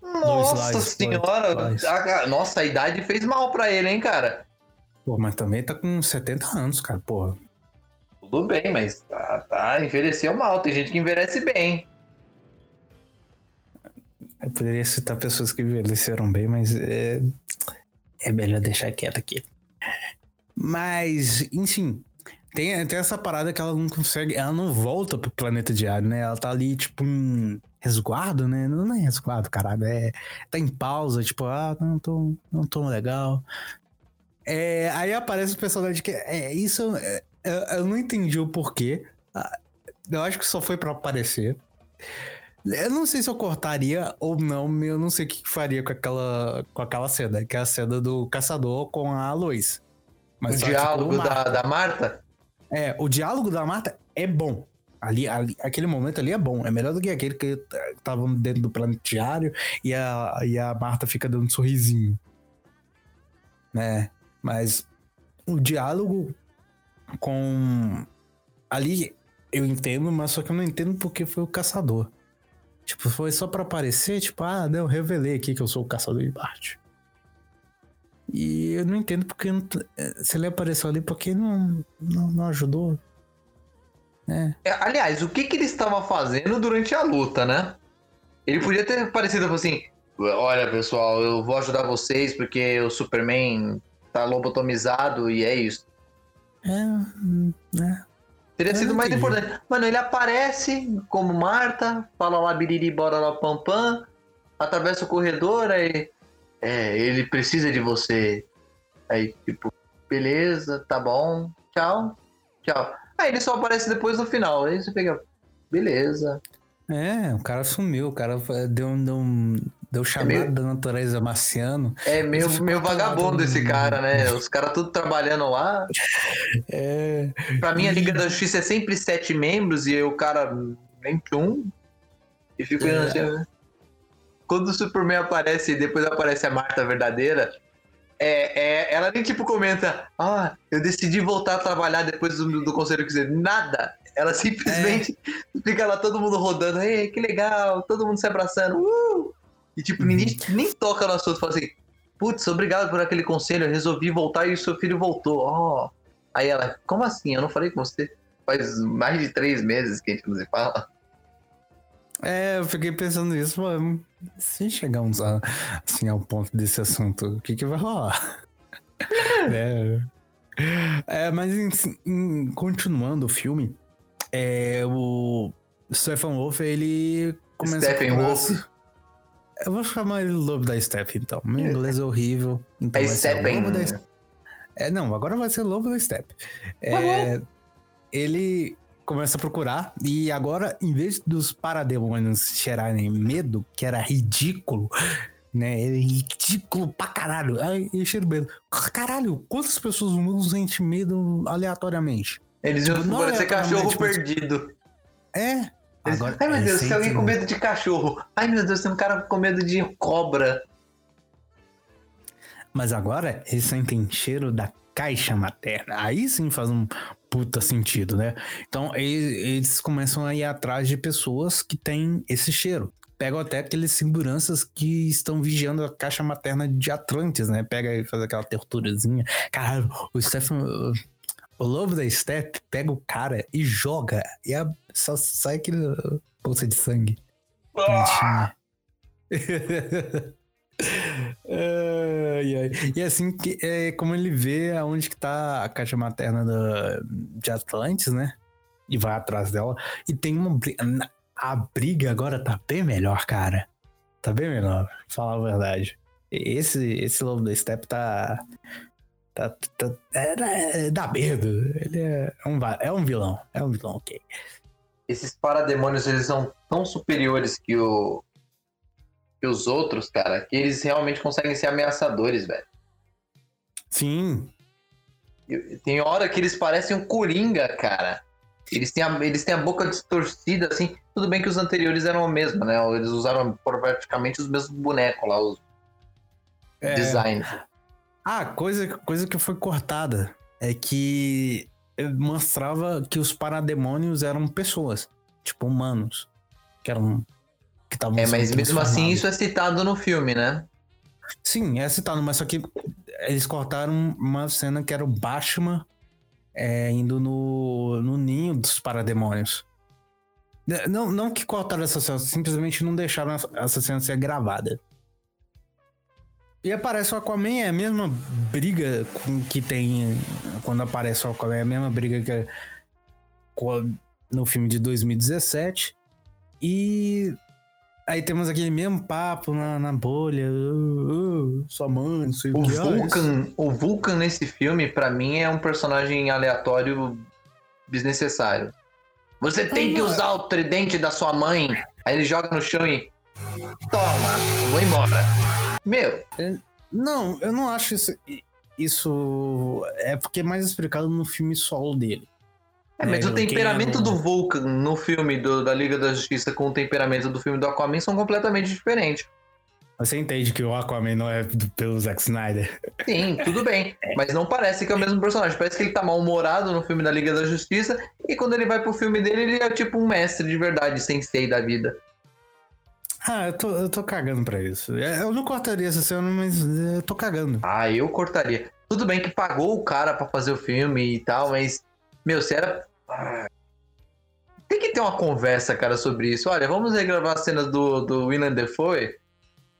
Nossa Lois, senhora! Lois. a- nossa, a idade fez mal pra ele, hein, cara? Pô, mas também tá com 70 anos, cara, porra. Tudo bem, mas tá, tá, envelheceu mal. Tem gente que envelhece bem. Eu poderia citar pessoas que envelheceram bem, mas é, é melhor deixar quieto aqui. Mas, enfim, tem, tem essa parada que ela não consegue, ela não volta pro planeta diário, né? Ela tá ali, tipo, em resguardo, né? Não, não é resguardo, caralho, é. Tá em pausa, tipo, ah, não tô, não tô legal. É, aí aparece o personagem que. É, isso é, eu, eu não entendi o porquê. Ah, Eu acho que só foi pra aparecer. Eu não sei se eu cortaria ou não, eu não sei o que que faria com aquela, com aquela cena, que é a cena do caçador com a Lois. O só que diálogo o da, Marta. da Marta? É, o diálogo da Marta é bom. Ali, ali- aquele momento ali é bom. É melhor do que aquele que tava dentro do planetiário e a, e a Marta fica dando um sorrisinho. Né? Mas o diálogo com. Ali eu entendo, mas só que eu não entendo porque foi o caçador. Tipo, foi só pra aparecer, tipo, ah, não, revelei aqui que eu sou o caçador de Marte. E eu não entendo porque não eh, se ele apareceu ali, porque não, não, não ajudou. É. É, aliás, o que, que ele estava fazendo durante a luta, né? Ele podia ter aparecido assim: Olha, pessoal, eu vou ajudar vocês porque o Superman tá lobotomizado e é isso. É, hum, é. Teria Eu sido mais entendi. importante. Mano, ele aparece como Marta, fala lá biriri, bora lá pam pam, atravessa o corredor, aí. É, ele precisa de você. Aí, tipo, beleza, tá bom, tchau, tchau. Aí ele só aparece depois no final. Aí você pega, beleza. É, o cara sumiu, o cara deu, um- deu, um- deu chamada meio- da natureza marciano. É meio, meio vagabundo esse cara, né? Os caras tudo trabalhando lá. É. Pra mim, a Liga da Justiça é sempre sete membros e o cara nem um. E fica É. assim, né? Quando o Superman aparece e depois aparece a Marta verdadeira, é, é, ela nem tipo comenta, ah, eu decidi voltar a trabalhar depois do, do conselho que dizer nada. Ela simplesmente fica lá todo mundo rodando, ei, que legal, todo mundo se abraçando, uh! E tipo, Uhum. ninguém nem toca no assunto, fala assim, putz, obrigado por aquele conselho, eu resolvi voltar e o seu filho voltou, ó. Aí ela, como assim? Eu não falei com você. Faz mais de três meses que a gente não se fala. É, eu fiquei pensando nisso, mano. Se chegarmos a, assim, ao ponto desse assunto, o que, que vai rolar? é. É, mas em- em- continuando o filme, é, o Stephen Wolf, ele começa Stephen a Wolf? Eu vou chamar ele Lobo da Step, então. Meu inglês é horrível. Então É. Lobo da. É, não, agora vai ser Lobo da Step. Tá É, ele começa a procurar e agora, em vez dos parademônios cheirarem medo, que era ridículo, né? É ridículo pra caralho. Aí ele cheira medo. Caralho, quantas pessoas no mundo sentem medo aleatoriamente? Eles iam Tipo, não parecer é cachorro mas- perdido. É. Eles- Agora, Ai meu ele Deus, tem alguém com medo. medo de cachorro. Ai meu Deus, tem um cara com medo de cobra. Mas agora eles sentem cheiro da caixa materna. Aí sim faz um puta sentido, né? Então eles, começam a ir atrás de pessoas que têm esse cheiro. pegam até aqueles seguranças que estão vigiando a caixa materna de Atlantis, né? Pega e faz aquela torturazinha. Caralho, o Stephen. O lobo da Step pega o cara e joga. E a, só sai aquele bolsa de sangue. Ah! Ai, ai. E assim que é como ele vê aonde que tá a caixa materna de Atlantis, né? E vai atrás dela. E tem uma briga. A briga agora tá bem melhor, cara. Tá bem melhor, falar a verdade. Esse, esse lobo da Step tá. Tá. tá é, é, dá medo. Ele é um, é um vilão. É um vilão, ok. Esses parademônios, eles são tão superiores que, o, que os outros, cara, que eles realmente conseguem ser ameaçadores, velho. Sim. Tem hora que eles parecem um coringa, cara. Eles têm, a, eles têm a boca distorcida, assim. Tudo bem que os anteriores eram a mesma, né? Eles usaram praticamente os mesmos bonecos lá, os É, designs. Ah, coisa, coisa que foi cortada é que mostrava que os parademônios eram pessoas, tipo humanos, que eram que estavam É, sendo mas mesmo assim isso é citado no filme, né? Sim, é citado, mas só que eles cortaram uma cena que era o Batman é, indo no, no ninho dos parademônios. Não, não que cortaram essa cena, simplesmente não deixaram essa- cena ser gravada. E aparece o Aquaman, é a mesma briga com- que tem quando aparece o Aquaman, é a mesma briga que é no filme de 2017. E aí temos aquele mesmo papo na, na bolha. "Ah, ah, sua mãe, não sei o, O que. Vulcan, o Vulcan nesse filme, pra mim, é um personagem aleatório desnecessário. Você tem que usar o tridente da sua mãe. Aí ele joga no chão e. Toma, vou embora. Meu, Não, eu não acho isso. Isso é porque é mais explicado no filme solo dele. É, mas É, o temperamento é do Vulcan no filme do- da Liga da Justiça com o temperamento do filme do Aquaman são completamente diferentes. Você entende que o Aquaman não é do- pelo Zack Snyder? Sim, tudo bem. Mas não parece que é o mesmo personagem. Parece que ele tá mal-humorado no filme da Liga da Justiça. E quando ele vai pro filme dele, ele é tipo um mestre de verdade, sensei da vida. Ah, eu tô, eu tô cagando pra isso. É, Eu não cortaria essa cena, mas eu tô cagando. Ah, eu cortaria. Tudo bem que pagou o cara pra fazer o filme e tal, mas, meu, se era. Tem que ter uma conversa, cara, sobre isso. Olha, vamos regravar as cenas do, do Willem Dafoe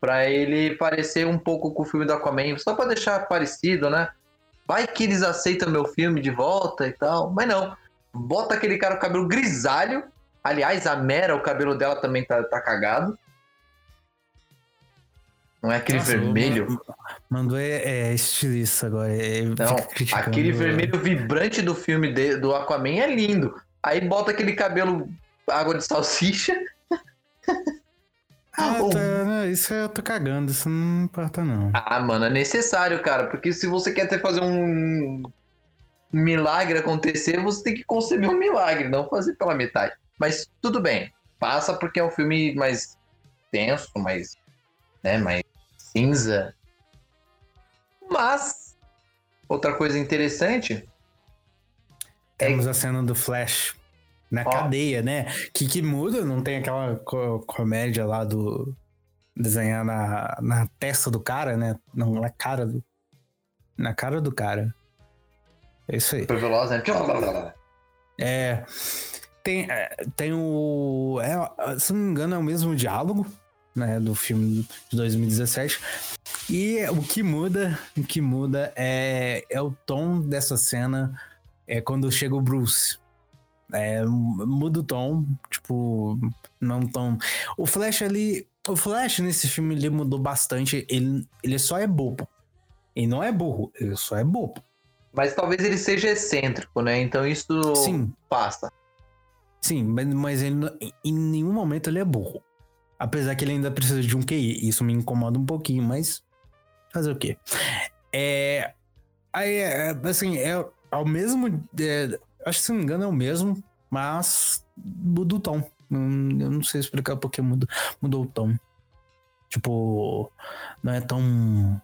pra ele parecer um pouco com o filme do Aquaman, só pra deixar parecido, né? Vai que eles aceitam meu filme de volta e tal, mas não. Bota aquele cara com cabelo grisalho. Aliás, a Mera, o cabelo dela também tá, tá cagado. Não é aquele Nossa, vermelho. Mandou é, é estilista agora. é- Não, aquele vermelho vibrante do filme de- do Aquaman é lindo. Aí bota aquele cabelo água de salsicha. Ah, tá, não, isso eu tô cagando, isso não importa não. Ah, mano, é necessário, cara. Porque se você quer ter fazer um milagre acontecer, você tem que conceber um milagre, não fazer pela metade. Mas tudo bem. Passa porque é um filme mais tenso, mais, né, mais cinza. Mas outra coisa interessante Temos a cena do Flash na Ó. cadeia, né? Que, que muda, não tem aquela co- comédia lá do desenhar na, na testa do cara, né? Não, na cara do. Na cara do cara. É isso aí. super veloz, né? É. Tem, é, tem o. É, se não me engano, é o mesmo diálogo, né? Do filme de 2017. E o que muda, o que muda é, é o tom dessa cena é quando chega o Bruce. É, muda o tom, tipo, não tom. O Flash ali. O Flash nesse filme ele mudou bastante. Ele, ele só é bobo. Ele não é burro, ele só é bobo. Mas talvez ele seja excêntrico, né? Então isso Sim, passa. Sim, mas, mas ele, em nenhum momento ele é burro. Apesar que ele ainda precisa de um QI. Isso me incomoda um pouquinho, mas fazer o quê? É. Aí, é, assim, é ao mesmo. é, acho que se não me engano é o mesmo, mas muda o tom. Eu não sei explicar porque mudou, mudou o tom. Tipo, não é tão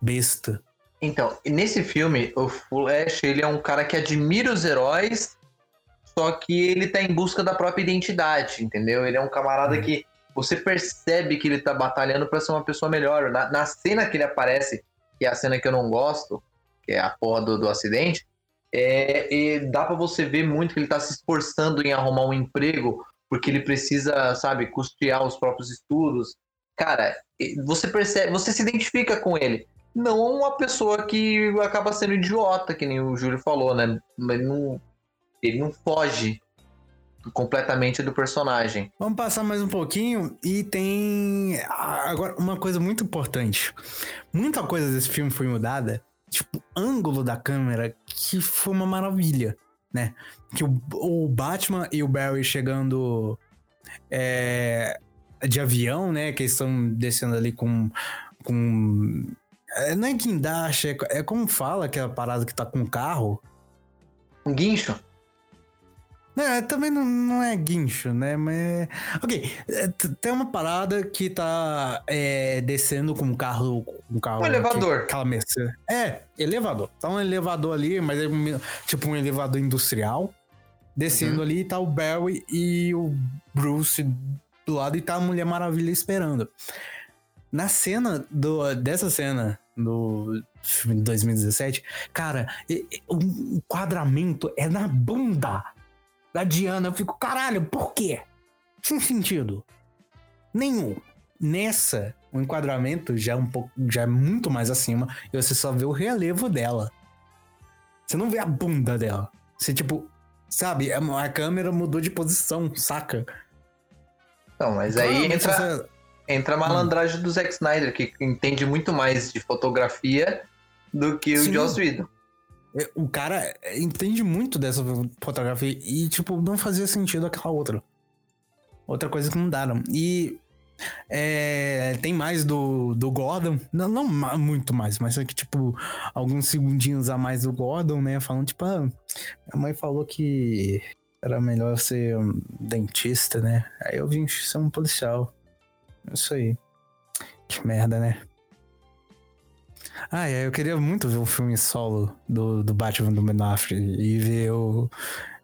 besta. Então, nesse filme, o Flash, ele é um cara que admira os heróis, só que ele tá em busca da própria identidade, entendeu? Ele é um camarada Hum. que você percebe que ele tá batalhando para ser uma pessoa melhor. Na, na, cena que ele aparece, que é a cena que eu não gosto, que é a porra do, do acidente, é, dá para você ver muito que ele tá se esforçando em arrumar um emprego, porque ele precisa, sabe, custear os próprios estudos. Cara, você percebe, você se identifica com ele. Não uma pessoa que acaba sendo idiota, que nem o Júlio falou, né? Mas não, ele não foge completamente do personagem. Vamos passar mais um pouquinho e tem agora uma coisa muito importante. Muita coisa desse filme foi mudada, tipo, ângulo da câmera que foi uma maravilha, né? Que o, o Batman e o Barry chegando é, de avião, né? Que eles estão descendo ali com com é, não é guindaste, é, é como fala aquela parada que tá com o carro. Um guincho? É, também não, não é guincho, né? Mas. Ok, é, tem uma parada que tá é, descendo com um carro. Um, carro um elevador. Aquela mesa. É, elevador. Tá um elevador ali, mas é tipo um elevador industrial. Descendo uhum. ali, tá o Barry e o Bruce do lado e tá a Mulher Maravilha esperando. Na cena do, dessa cena do filme de 2017, cara, o enquadramento é na bunda da Diana. Eu fico, caralho, por quê? Sem sentido. Nenhum. Nessa, o enquadramento já é um pouco, já é muito mais acima e você só vê o relevo dela. Você não vê a bunda dela. Você tipo, sabe, a câmera mudou de posição, saca? Não, mas aí entra, você... entra a malandragem hum. do Zack Snyder, que entende muito mais de fotografia do que Sim. o Joss Whedon. É, o cara entende muito dessa fotografia e, tipo, não fazia sentido aquela outra. Outra coisa que mudaram. E é, tem mais do, do Gordon. Não, não muito mais, mas é que, tipo, alguns segundinhos a mais do Gordon, né? Falando, tipo, ah, minha mãe falou que era melhor ser um dentista, né? Aí eu vim ser um policial. Isso aí. Que merda, né? Ah, é, eu queria muito ver um filme solo do, do Batman do Ben Affleck e ver o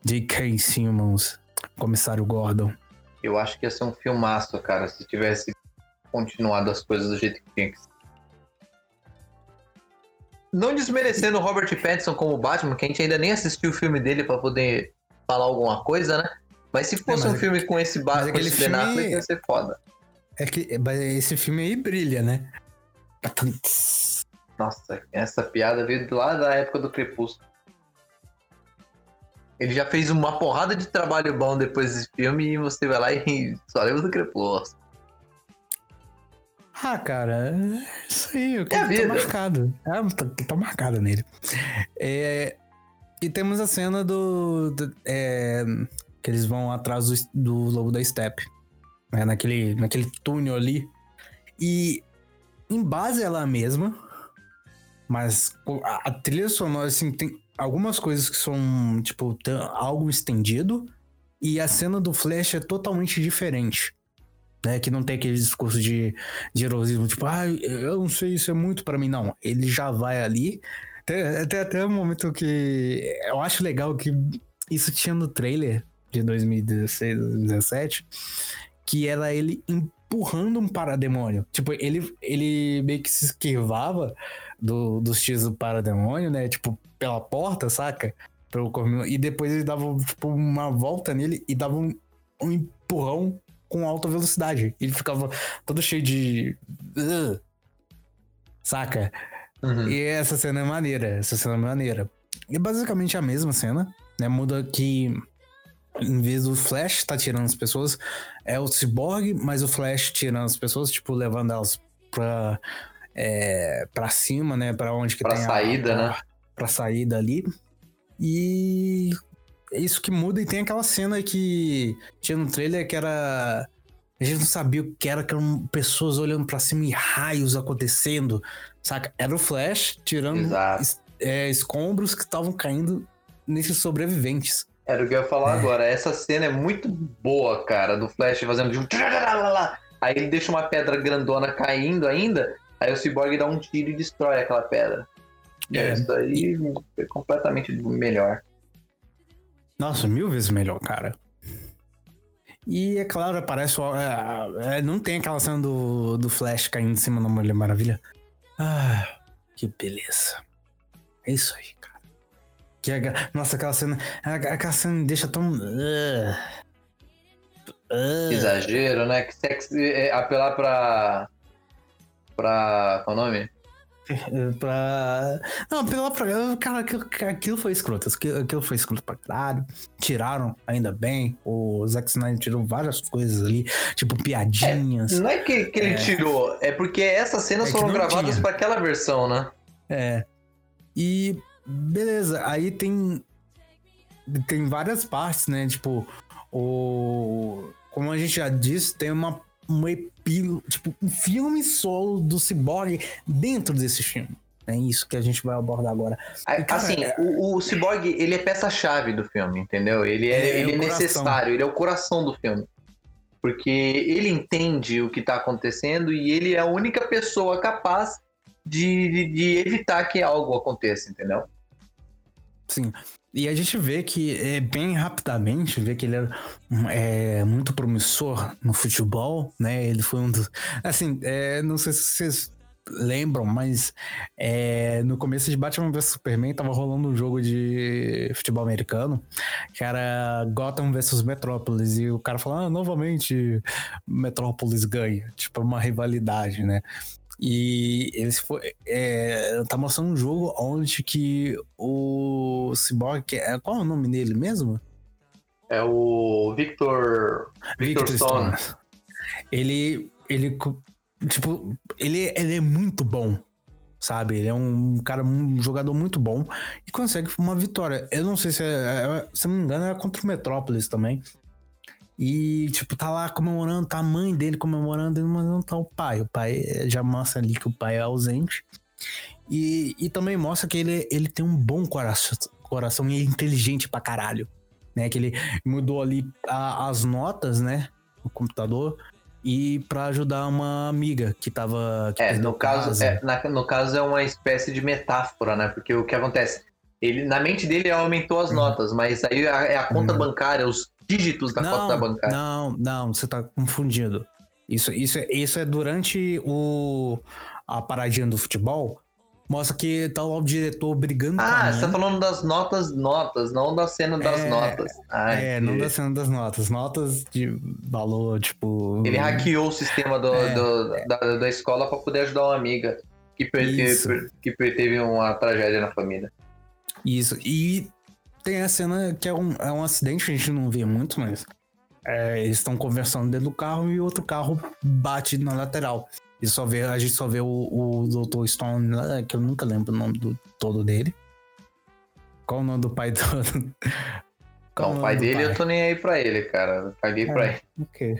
J.K. Simmons, comissário Gordon. Eu acho que ia ser um filmaço, cara, se tivesse continuado as coisas do jeito que tinha que ser. Não desmerecendo o Robert Pattinson como Batman, que a gente ainda nem assistiu o filme dele para poder falar alguma coisa, né? Mas se fosse é, mas um filme com esse Batman, com esse Ben Affleck, ia ser foda. É que esse filme aí brilha, né? Nossa, essa piada veio lá da época do Crepúsculo. Ele já fez uma porrada de trabalho bom depois desse filme e você vai lá e só lembra do Crepúsculo. Ah, cara, é isso aí, o que é tá marcado. É, tá, tá marcado nele. É, e temos a cena do. do é, que eles vão atrás do, do lobo da Steppe. Né, naquele, naquele túnel ali. E em base ela mesma, mas a, trilha sonora, assim, tem algumas coisas que são, tipo, algo estendido. E a cena do Flash é totalmente diferente. Né, que não tem aquele discurso de, de heroísmo, tipo, ah, eu não sei, isso é muito para mim. Não, ele já vai ali. Tem, tem até um momento que eu acho legal que isso tinha no trailer de 2016, 2017, que era ele empurrando um parademônio. Tipo, ele, ele meio que se esquivava do, dos tiros do parademônio, né? Tipo, pela porta, saca? Pelo e depois ele dava, tipo, uma volta nele e dava um, um empurrão com alta velocidade. Ele ficava todo cheio de. Uh, saca? Uhum. E essa cena é maneira. Essa cena é maneira. E basicamente a mesma cena, né? Muda que em vez do Flash tá tirando as pessoas, é o Cyborg, mas o Flash tirando as pessoas, tipo, levando elas pra é, para cima, né? Para onde que pra tem saída, a, né? Para saída ali. E é isso que muda e tem aquela cena que tinha no trailer que era a gente não sabia o que era, que eram pessoas olhando para cima e raios acontecendo, saca? Era o Flash tirando es, é, escombros que estavam caindo nesses sobreviventes. Era o que eu ia falar é. agora. Essa cena é muito boa, cara, do Flash fazendo de um. Aí ele deixa uma pedra grandona caindo ainda. Aí o Cyborg dá um tiro e destrói aquela pedra. É. Isso aí é completamente melhor. Nossa, mil vezes melhor, cara. E é claro, aparece. o- é, é, não tem aquela cena do, do Flash caindo em cima da Mulher Maravilha. Ah, que beleza. É isso aí, cara. Que é- nossa, aquela cena. Aquela cena me deixa tão. ah. Ah. Exagero, né? Que sexy, é, apelar pra. Pra. Qual é o nome? pra. Não, pela. Cara, aquilo, aquilo foi escroto. Aquilo, aquilo foi escroto pra caralho. Tiraram, ainda bem. O Zack Snyder tirou várias coisas ali, tipo piadinhas. Não é que, que ele É. tirou, é porque essas cenas É foram gravadas pra aquela versão, né? É. E beleza, aí tem tem várias partes, né? Tipo, o como a gente já disse, tem uma um epílogo, tipo, um filme solo do Cyborg dentro desse filme. É isso que a gente vai abordar agora. A- Cara, assim, é- o, o Cyborg, ele é peça-chave do filme, entendeu? Ele é, É, é ele é necessário, ele é o coração do filme. Porque ele entende o que tá acontecendo e ele é a única pessoa capaz de, de, de evitar que algo aconteça, entendeu? Sim. E a gente vê que é bem rapidamente, vê que ele era é, muito promissor no futebol, né? Ele foi um dos. Assim, é, não sei se vocês lembram, mas é, no começo de Batman vs Superman tava rolando um jogo de futebol americano, que era Gotham vs Metrópolis, e o cara falando, ah, novamente Metrópolis ganha, tipo, uma rivalidade, né? E eles foi, é, tá mostrando um jogo onde que o Cyborg, é- qual é o nome dele mesmo? É o Victor. Victor, Stone. Ele, ele, co- tipo, ele, ele é muito bom, sabe? Ele é um cara, um jogador muito bom e consegue uma vitória. Eu não sei se é, é- se não me engano, é contra o Metrópolis também. E, tipo, tá lá comemorando, tá a mãe dele comemorando, mas não tá o pai. O pai eh, já mostra ali que o pai é ausente. E, e também mostra que ele, ele tem um bom coração, coração e é inteligente pra caralho. Né? Que ele mudou ali a- as notas, né? No computador. E pra ajudar uma amiga que tava. Que É, no caso, é, na- no caso é uma espécie de metáfora, né? Porque o que acontece? Ele, na mente dele ele aumentou as Uhum. notas, mas aí a- é a conta Uhum. bancária, os dígitos da conta bancária. Não, não, você tá confundindo. Isso, isso, é, isso é durante o, a paradinha do futebol. Mostra que tá lá o diretor brigando com a Ah, mãe. você tá falando das notas, notas, não da cena das É, notas. Ah, É, entendi. não da cena das notas. Notas de valor, tipo. Ele hackeou o sistema do- É. do- da, da escola pra poder ajudar uma amiga que, per- que, que teve uma tragédia na família. Isso. E tem a cena que é um, é um acidente, a gente não vê muito, mas. é, eles estão conversando dentro do carro e outro carro bate na lateral. E só vê, a gente só vê o, o Dr. Stone, lá, que eu nunca lembro o nome do todo dele. Qual o nome do pai do. Qual Não, o pai dele, eu tô nem aí pra ele, cara. Caguei pra É. ele. Ok.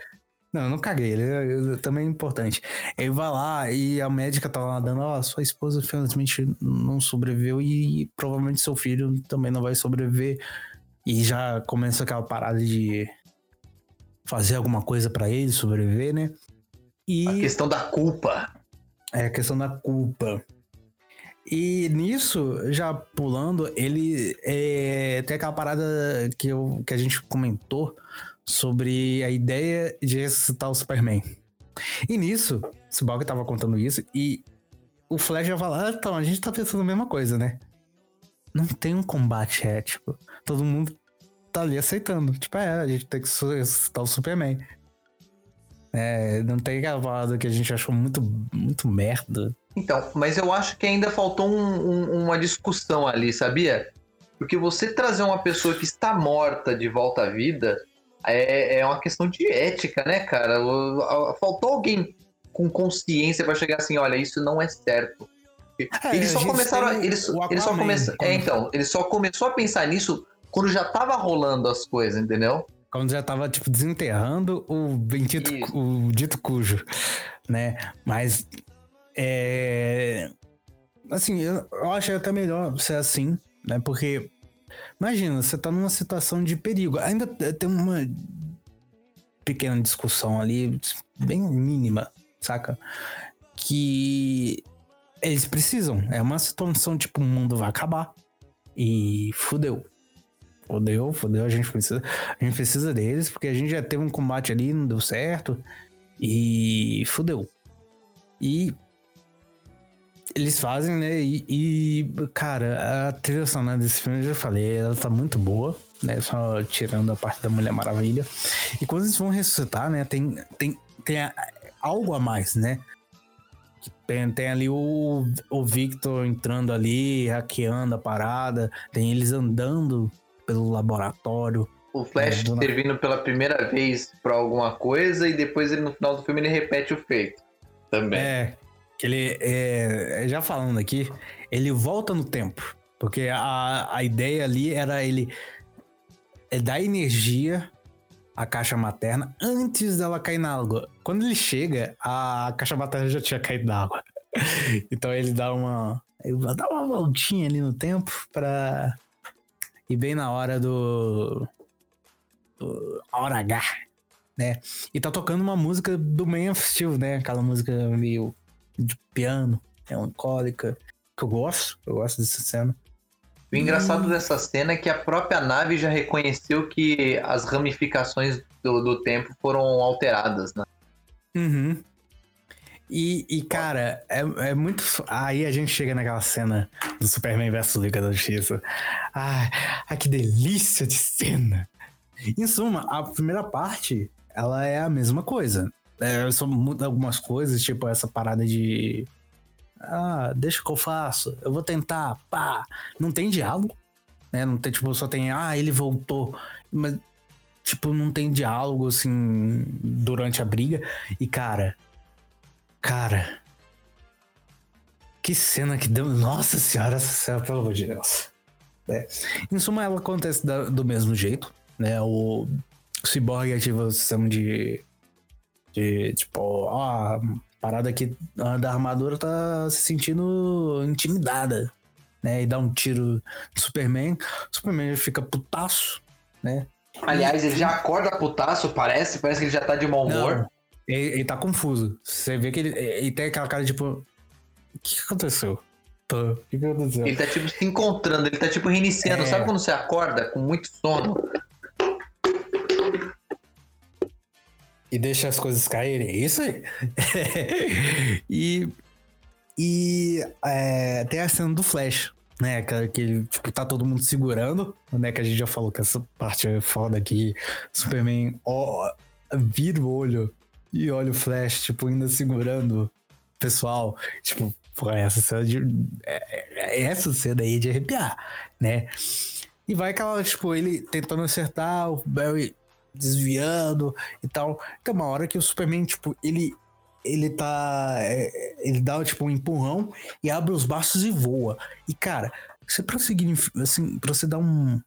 Não, eu não caguei, ele é- é também é importante. Ele vai lá e a médica tá lá dando, ó, sua esposa infelizmente não sobreviveu e, provavelmente seu filho também não vai sobreviver. E já começa aquela parada de fazer alguma coisa pra ele sobreviver, né? E A questão da culpa. é a questão da culpa. E nisso, já pulando, ele é, tem aquela parada que, eu, que a gente comentou sobre a ideia de ressuscitar o Superman. E nisso, Cyborg tava contando isso e o Flash já fala, ah, então, a gente tá pensando a mesma coisa, né? Não tem um combate ético. Todo mundo tá ali aceitando. Tipo, é, a gente tem que ressuscitar o Superman. É, não tem parada que a gente achou muito, muito merda. Então, mas eu acho que ainda faltou um- um- uma discussão ali, sabia? Porque você trazer uma pessoa que está morta de volta à vida é, é uma questão de ética, né, cara? Faltou alguém com consciência para chegar assim, olha, isso não é certo. É, eles só começaram, eles, eles só começaram, quando- é, então, ele só começou a pensar nisso quando já tava rolando as coisas, entendeu? Quando já tava, tipo, desenterrando o bendito, Isso. o dito cujo, né? Mas, é... Assim, eu, eu acho até melhor ser assim, né? Porque, imagina, você tá numa situação de perigo. Ainda tem uma pequena discussão ali, bem mínima, saca? Que eles precisam. É uma situação, tipo, o mundo vai acabar. E fudeu. Fodeu, fodeu, a gente precisa. A gente precisa deles, porque a gente já teve um combate ali, não deu certo. E fodeu. E eles fazem, né? E, e, cara, a trilha sonora desse filme, eu já falei, ela tá muito boa, né? Só tirando a parte da Mulher Maravilha. E quando eles vão ressuscitar, né? Tem, tem, tem a- algo a mais, né? Tem, tem ali o, o Victor entrando ali, hackeando a parada. Tem eles andando pelo laboratório. O Flash É, servindo pela primeira vez pra alguma coisa e depois ele no final do filme ele repete o feito. Também. É, ele, é, já falando aqui, ele volta no tempo. Porque a, a ideia ali era ele é dar energia à caixa materna antes dela cair na água. Quando ele chega, a caixa materna já tinha caído na água. Então ele dá uma. Ele dar uma voltinha ali no tempo pra ir bem na hora do. do a hora H, né? E tá tocando uma música do Steel, né? Aquela música meio de piano, melancólica. Que eu gosto, eu gosto dessa cena. O engraçado dessa cena é que a própria nave já reconheceu que as ramificações do, do tempo foram alteradas, né? Uhum. E, e, cara, é, é muito. Aí a gente chega naquela cena do Superman vs Liga da Justiça. Ai, ai, que delícia de cena! Em suma, a primeira parte, ela é a mesma coisa. É, só muda algumas coisas, tipo essa parada de. Ah, deixa que eu faço, eu vou tentar, pá. Não tem diálogo, né? Não tem, tipo, só tem, ah, ele voltou. Mas, tipo, não tem diálogo, assim, durante a briga. E, cara, cara. Que cena que deu. Nossa senhora, essa cena, pelo amor de Deus. É. Em suma, ela acontece da- do mesmo jeito, né? O Cyborg ativa o sistema de. De tipo, ó, a parada aqui da armadura tá se sentindo intimidada, né? E dá um tiro no Superman. O Superman fica putaço, né? Aliás, ele já acorda putaço, parece, parece que ele já tá de mau humor. Não, ele, ele tá confuso. Você vê que ele, ele tem aquela cara tipo. O que, aconteceu? O que, que aconteceu? Ele tá tipo se encontrando, ele tá tipo reiniciando. É. Sabe quando você acorda com muito sono? E deixa as coisas caírem. É isso aí. e. E é, tem a cena do Flash, né? Que, que tipo, tá todo mundo segurando, né? Que a gente já falou que essa parte é foda aqui. Superman ó, vira o olho e olha o Flash, tipo, ainda segurando o pessoal. Tipo, pô, essa cena de. é- é- Essa cena aí de arrepiar, né? E vai aquela, tipo, ele tentando acertar, o Barry desviando e tal. Tem uma hora que o Superman, tipo, ele. Ele tá. é, ele dá, tipo, um empurrão e abre os braços e voa. E, cara, você pra assim, pra você dar um.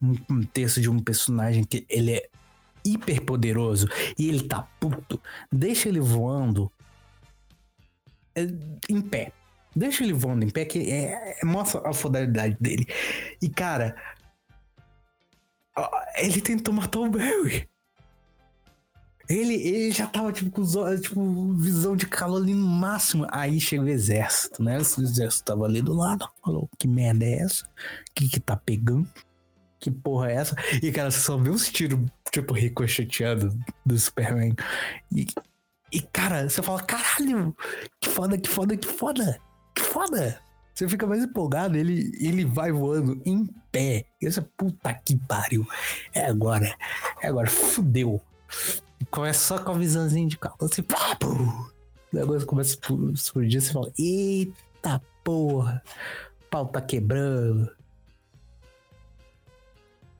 Um contexto de um personagem que ele é hiper poderoso e ele tá puto, deixa ele voando é, em pé. Deixa ele voando em pé, que é, é- mostra a fodelidade dele. E, cara, ele tentou matar o Barry. Ele, ele já tava, tipo, com os olhos, tipo, visão de calor ali no máximo. Aí chega o exército, né? O exército tava ali do lado. Falou, que merda é essa? Que que tá pegando? Que porra é essa? E, cara, você só vê os tiros, tipo, ricocheteando do Superman. E, e, cara, você fala, caralho, que foda, que foda, que foda, que foda. Você fica mais empolgado, ele, ele vai voando em pé. E você, puta que pariu. É agora, é agora, fudeu. Começa só com a visãozinha de calor, assim, pá, pum. O negócio começa a expl- explodir, você fala, eita porra, o pau tá quebrando.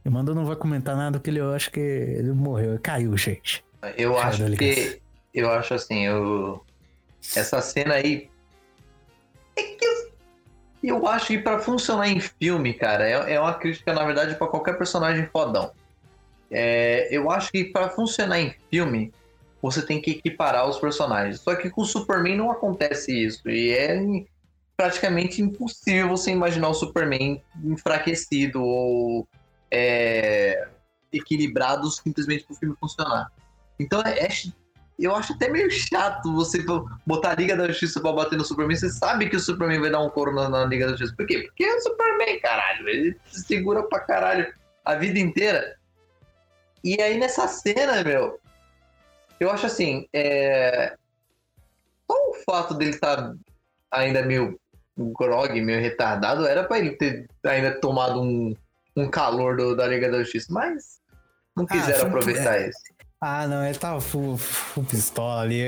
E Manda não vai comentar nada porque ele, eu acho que ele morreu, caiu, gente. Eu acho que. Eu acho assim, eu. Essa cena aí. Eu, acho que pra funcionar em filme, cara, é, é uma crítica, na verdade, pra qualquer personagem fodão. É, eu acho que pra funcionar em filme, você tem que equiparar os personagens. Só que com o Superman não acontece isso. E é praticamente impossível você imaginar o Superman enfraquecido ou é, equilibrado simplesmente pro filme funcionar. Então é, é eu acho até meio chato você botar a Liga da Justiça pra bater no Superman. Você sabe que o Superman vai dar um couro na, na Liga da Justiça. Por quê? Porque é o Superman, caralho. Ele se segura pra caralho. a vida inteira. E aí nessa cena, meu, eu acho assim, é... só o fato dele estar tá ainda meio grog, meio retardado, era pra ele ter ainda tomado um, um calor do, da Liga da Justiça, mas não ah, quiseram ah, aproveitar é... isso. Ah, não, ele tava full, full pistola ali.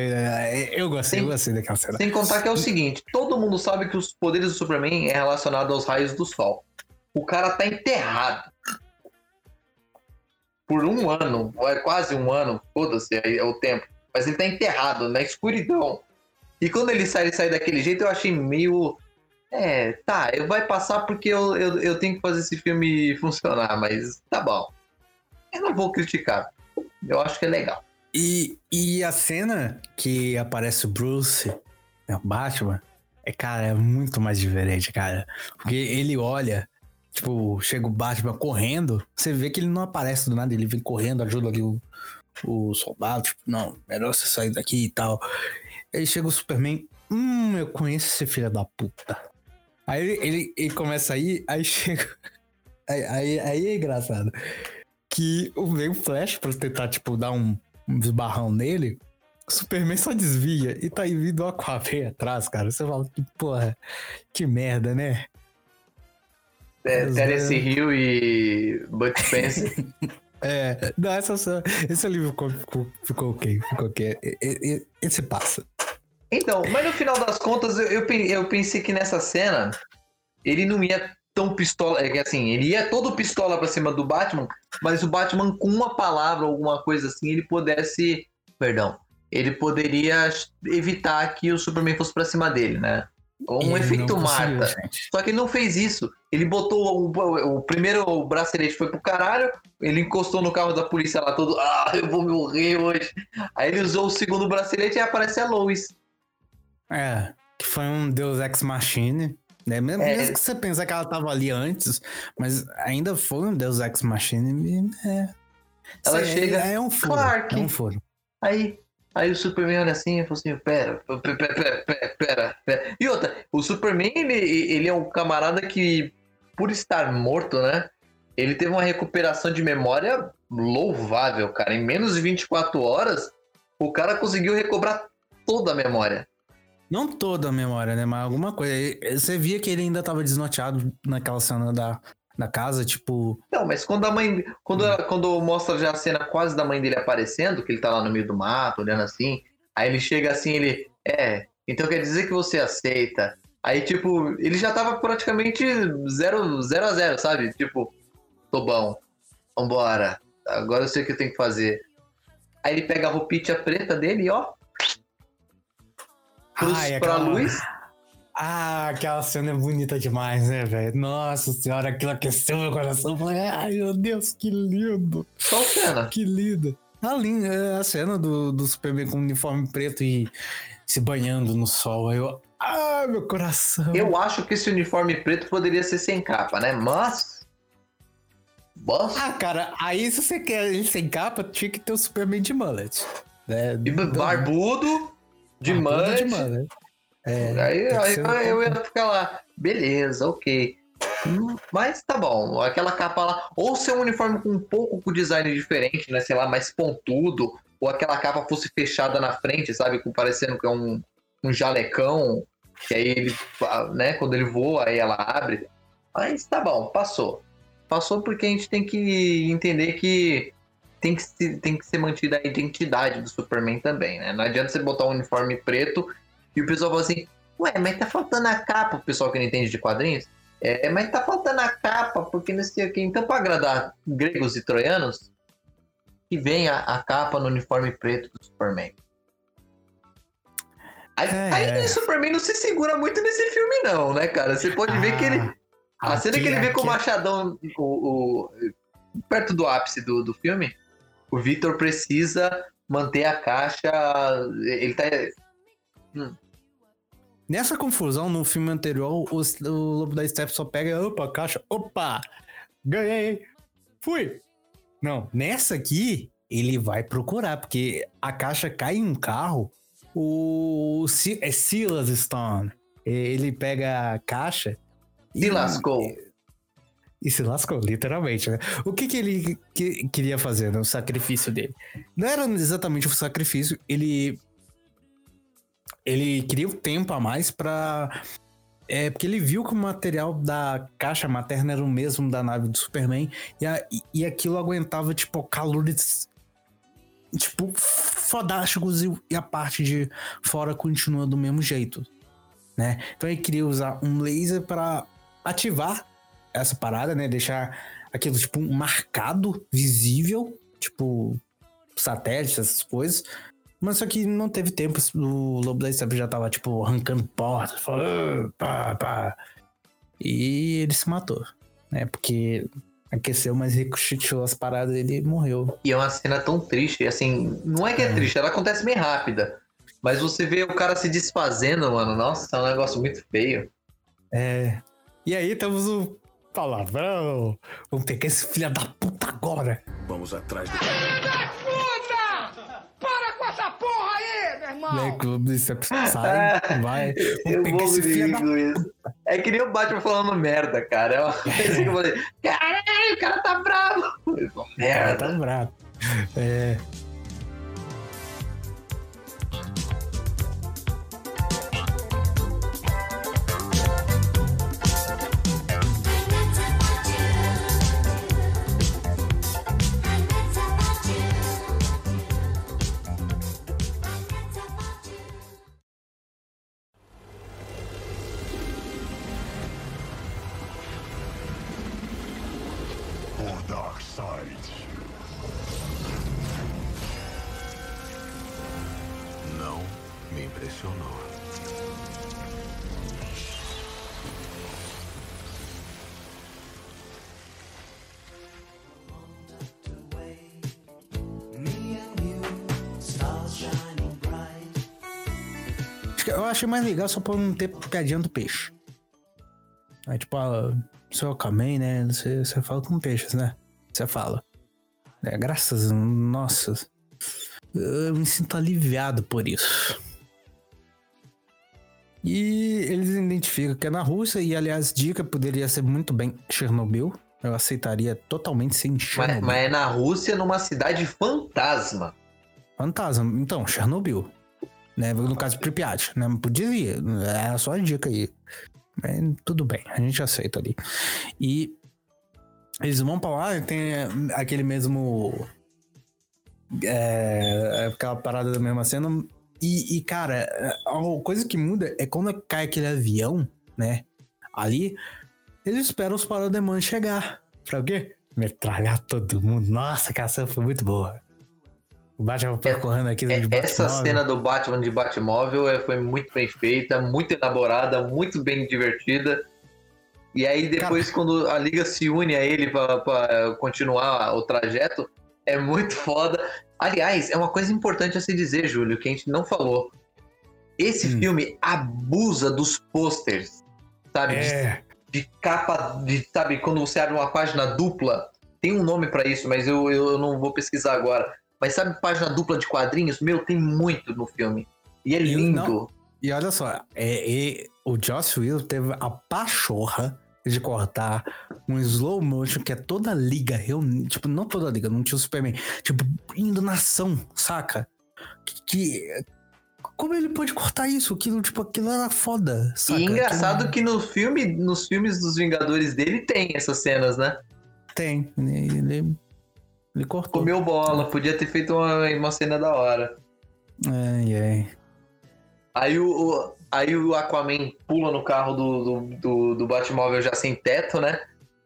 Eu gostei, eu gostei daquela cena. Sem contar que é o seguinte: todo mundo sabe que os poderes do Superman é relacionado aos raios do sol. O cara tá enterrado. Por um ano, é quase um ano, foda-se, é o tempo. Mas ele tá enterrado na escuridão. E quando ele sai, ele sai daquele jeito, eu achei meio. É, tá, eu vai passar porque eu, eu, eu tenho que fazer esse filme funcionar, mas tá bom. Eu não vou criticar. Eu acho que é legal. E, e a cena que aparece o Bruce, né, o Batman, é, cara, é muito mais diferente, cara. Porque ele olha, tipo, chega o Batman correndo, você vê que ele não aparece do nada, ele vem correndo, ajuda ali o, o soldado, tipo, não, melhor você sair daqui e tal. Aí chega o Superman, hum, eu conheço esse filho da puta. Aí ele, ele, ele começa a ir, aí chega. Aí, aí, aí é engraçado que veio o Flash pra tentar, tipo, dar um, um esbarrão nele. O Superman só desvia e tá aí vindo o Aquaman atrás, cara. Você fala que, porra, que merda, né? É, Terence Hill e Bud Spencer. é, não, essa, esse livro ficou, ficou, ficou ok, ficou ok. Esse passa. Então, mas no final das contas, eu, eu pensei que nessa cena ele não ia tão pistola. É que assim, ele ia todo pistola pra cima do Batman, mas o Batman, com uma palavra, alguma coisa assim, ele pudesse. Perdão. Ele poderia evitar que o Superman fosse pra cima dele, né? Um ele efeito Marta. Só que ele não fez isso. Ele botou o, o primeiro o bracelete foi pro caralho, ele encostou no carro da polícia lá todo, ah, eu vou morrer hoje. Aí ele usou o segundo bracelete e aparece a Lois. É, que foi um Deus Ex Machine. Né? Mesmo, é, mesmo que você pensar que ela tava ali antes, mas ainda foi um Deus Ex Machina. É, ela chega. É, é um furo. Clark. É um furo. Aí, aí o Superman olha assim e fala assim: pera, pera, pera, pera, pera. E outra, o Superman, ele, ele é um camarada que, por estar morto, né? Ele teve uma recuperação de memória louvável, cara. Em menos de 24 horas, o cara conseguiu recobrar toda a memória. Não toda a memória, né? Mas alguma coisa. Você via que ele ainda tava desnorteado naquela cena da, da casa, tipo. Não, mas quando a mãe. Quando, ela, quando mostra já a cena quase da mãe dele aparecendo, que ele tá lá no meio do mato, olhando assim. Aí ele chega assim, ele. É, então quer dizer que você aceita. Aí, tipo, ele já tava praticamente 0 zero, a 0, sabe? Tipo, tô bom, vambora. Agora eu sei o que eu tenho que fazer. Aí ele pega a roupinha preta dele e ó, cruz Ai, pra aquela... luz. Ah, aquela cena é bonita demais, né, velho? Nossa senhora, aquilo aqueceu meu coração. falei, ai meu Deus, que lindo. Qual cena? Que lindo. A, linda, é a cena do, do Superman com o uniforme preto e se banhando no sol. Eu, ah, meu coração. Eu acho que esse uniforme preto poderia ser sem capa, né? Mas. Mas... Ah, cara, aí se você quer ele sem capa, tinha que ter o Superman de mullet. Né? Barbudo de mullet. É, aí aí eu ia ficar lá, beleza, ok. Mas tá bom, aquela capa lá, ou ser um uniforme com um pouco com design diferente, né? Sei lá, mais pontudo, ou aquela capa fosse fechada na frente, sabe? Parecendo que é um, um jalecão, que aí ele, né, quando ele voa, aí ela abre. Mas tá bom, passou. Passou porque a gente tem que entender que tem que, se, tem que ser mantida a identidade do Superman também, né? Não adianta você botar um uniforme preto e o pessoal fala assim, ué, mas tá faltando a capa, o pessoal que não entende de quadrinhos. É, mas tá faltando a capa, porque não sei o que. Então, para agradar gregos e troianos, que vem a, a, capa no uniforme preto do Superman. Aí, é. aí o Superman não se segura muito nesse filme, não, né, cara? Você pode ah, ver que ele. A aqui, cena que ele vê com o machadão o, o, perto do ápice do, do filme, o Victor precisa manter a caixa. Ele tá. Hum. Nessa confusão, no filme anterior, o, o Lobo da Steppe só pega, opa, a caixa, opa, ganhei, fui. Não, nessa aqui, ele vai procurar, porque a caixa cai em um carro, o é Silas Stone, ele pega a caixa se lascou. E se lascou, literalmente, né? O que, que ele que, queria fazer no sacrifício dele? Não era exatamente o sacrifício, ele. Ele queria o um tempo a mais pra. É, porque ele viu que o material da caixa materna era o mesmo da nave do Superman e, a, e aquilo aguentava, tipo, calores, tipo, fodásticos e, e a parte de fora continua do mesmo jeito, né? Então ele queria usar um laser para ativar essa parada, né? Deixar aquilo, tipo, marcado, visível, tipo, satélites, essas coisas. Mas só que não teve tempo, o Lobo da já tava, tipo, arrancando portas, falando, pá, pá. E ele se matou, né? Porque aqueceu, mas ricocheteou as paradas e ele morreu. E é uma cena tão triste, assim, não é que é, é, triste, ela acontece bem rápida. Mas você vê o cara se desfazendo, mano, nossa, é um negócio muito feio. É. E aí temos o palavrão. Vamos pegar esse filho da puta agora. Vamos atrás do. Filho da puta! Para com essa porra aí, meu irmão! Você sai, vai. Vamos pegar esse filho da puta. É que nem o Batman falando merda, cara. É uma coisa que eu falei, caralho, o cara tá bravo. Merda. O cara tá bravo. É. achei mais legal só pra não ter piadinha do peixe. Aí, tipo, ah, seu Kamen, né? Você, você fala com peixes, né? Você fala. É, graças, nossa. Eu me sinto aliviado por isso. E eles identificam que é na Rússia, e aliás, dica poderia ser muito bem Chernobyl. Eu aceitaria totalmente sem Chernobyl. Mas, mas é na Rússia, numa cidade fantasma. Fantasma. Então, Chernobyl né? No caso Pripyat, né? Podia ir, é só a dica aí. Mas tudo bem, a gente aceita ali. E eles vão pra lá e tem aquele mesmo. É, aquela parada da mesma cena. E, e, cara, a coisa que muda é quando cai aquele avião, né? Ali, eles esperam os parademães chegar. Pra o quê? Metralhar todo mundo. Nossa, a cena foi muito boa. O Batman percorrendo aqui é, de Essa cena do Batman de Batmóvel é, foi muito bem feita, muito elaborada, muito bem divertida. E aí depois Cara. quando a liga se une a ele para continuar o trajeto, é muito foda. Aliás, é uma coisa importante a se dizer, Júlio, que a gente não falou. Esse hum. filme abusa dos posters, sabe? É. De, de, capa, de, sabe, quando você abre uma página dupla, tem um nome para isso, mas eu, eu não vou pesquisar agora. Mas sabe página dupla de quadrinhos? Meu, tem muito no filme. E é lindo. Não, e olha só, é, é, o Joss Whedon teve a pachorra de cortar um slow motion que é toda a liga reunida. Tipo, não toda a liga, não tinha o Superman. Tipo, indo na ação, saca? Que, que como ele pode cortar isso? Aquilo, tipo, aquilo era foda. Saca? E engraçado aquilo... que no filme, nos filmes dos Vingadores dele tem essas cenas, né? Tem. Ele ele cortou. Comeu bola, podia ter feito uma, uma cena da hora. Ai, ai. Aí o, o, aí o Aquaman pula no carro do, do, do, do Batmóvel já sem teto, né?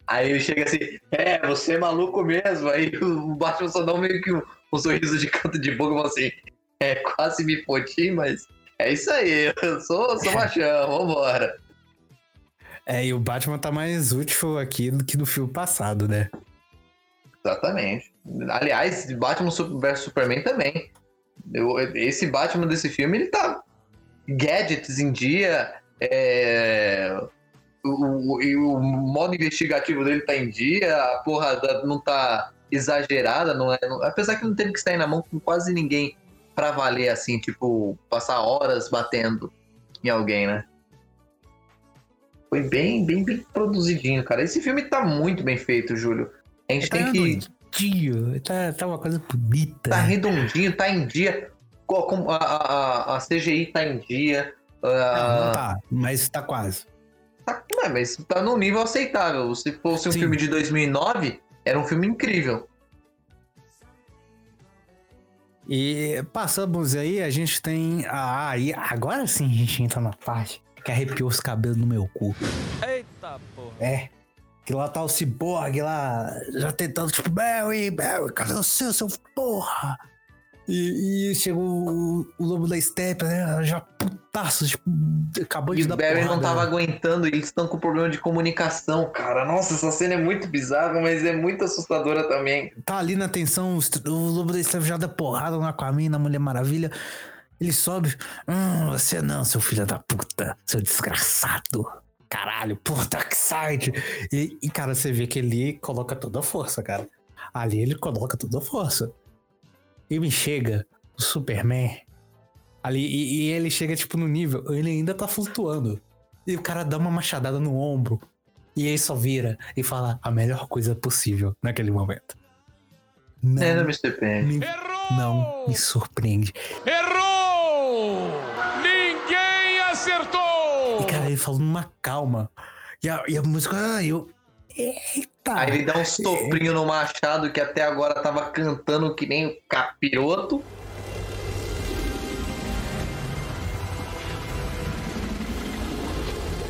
Aí ele chega assim, é, você é maluco mesmo. Aí o Batman só dá meio que um, um sorriso de canto de boca e fala assim, é, quase me fodi, mas é isso aí, eu sou, sou machão, vambora. É, e o Batman tá mais útil aqui do que no filme passado, né? Exatamente. Aliás, Batman vs Superman também. Eu, esse Batman desse filme, ele tá gadgets em dia, é, o, o, o, modo investigativo dele tá em dia, a porra da, não tá exagerada, não é, não, apesar que não teve que sair na mão com quase ninguém pra valer, assim, tipo, passar horas batendo em alguém, né? Foi bem, bem, bem produzidinho, cara. Esse filme tá muito bem feito, Júlio. A gente tem que. Redondinho, tá, tá uma coisa bonita. Tá redondinho, tá em dia. A, a, a- CGI tá em dia. Não, não ah, tá, mas tá quase. tá, mas tá num nível aceitável. Se fosse um Sim. filme de 2009, era um filme incrível. E passamos aí, a gente tem. Ah, e agora sim a gente entra na parte que arrepiou os cabelos no meu cu. Eita porra. É. Que lá tá o ciborgue lá, já tentando, tipo, Barry, Barry, cadê você, seu porra? E, e chegou o, o lobo da steppe, né? Já putaço, tipo, acabou E de o dar Barry não porrada. tava aguentando, e eles estão com problema de comunicação, cara. Nossa, essa cena é muito bizarra, mas é muito assustadora também. Tá ali na tensão, o lobo da steppe já dá porrada no Aquaman, na Mulher Maravilha. Ele sobe. Hum, você não, seu filho da puta, seu desgraçado. Caralho, porra, Darkseid. E, e, cara, você vê que ele coloca toda a força, cara. Ali ele coloca toda a força. E me chega o Superman. Ali, e, e ele chega, tipo, no nível, ele ainda tá flutuando. E o cara dá uma machadada no ombro. E aí só vira e fala a melhor coisa possível naquele momento. Não, É, Mr. Pen. me, Errou! não me surpreende. Errou! Ninguém acertou! E, cara, ele falou numa calma. E a, e a música, ah, eu. Eita! Aí ele dá um soprinho no machado que até agora tava cantando que nem o capiroto.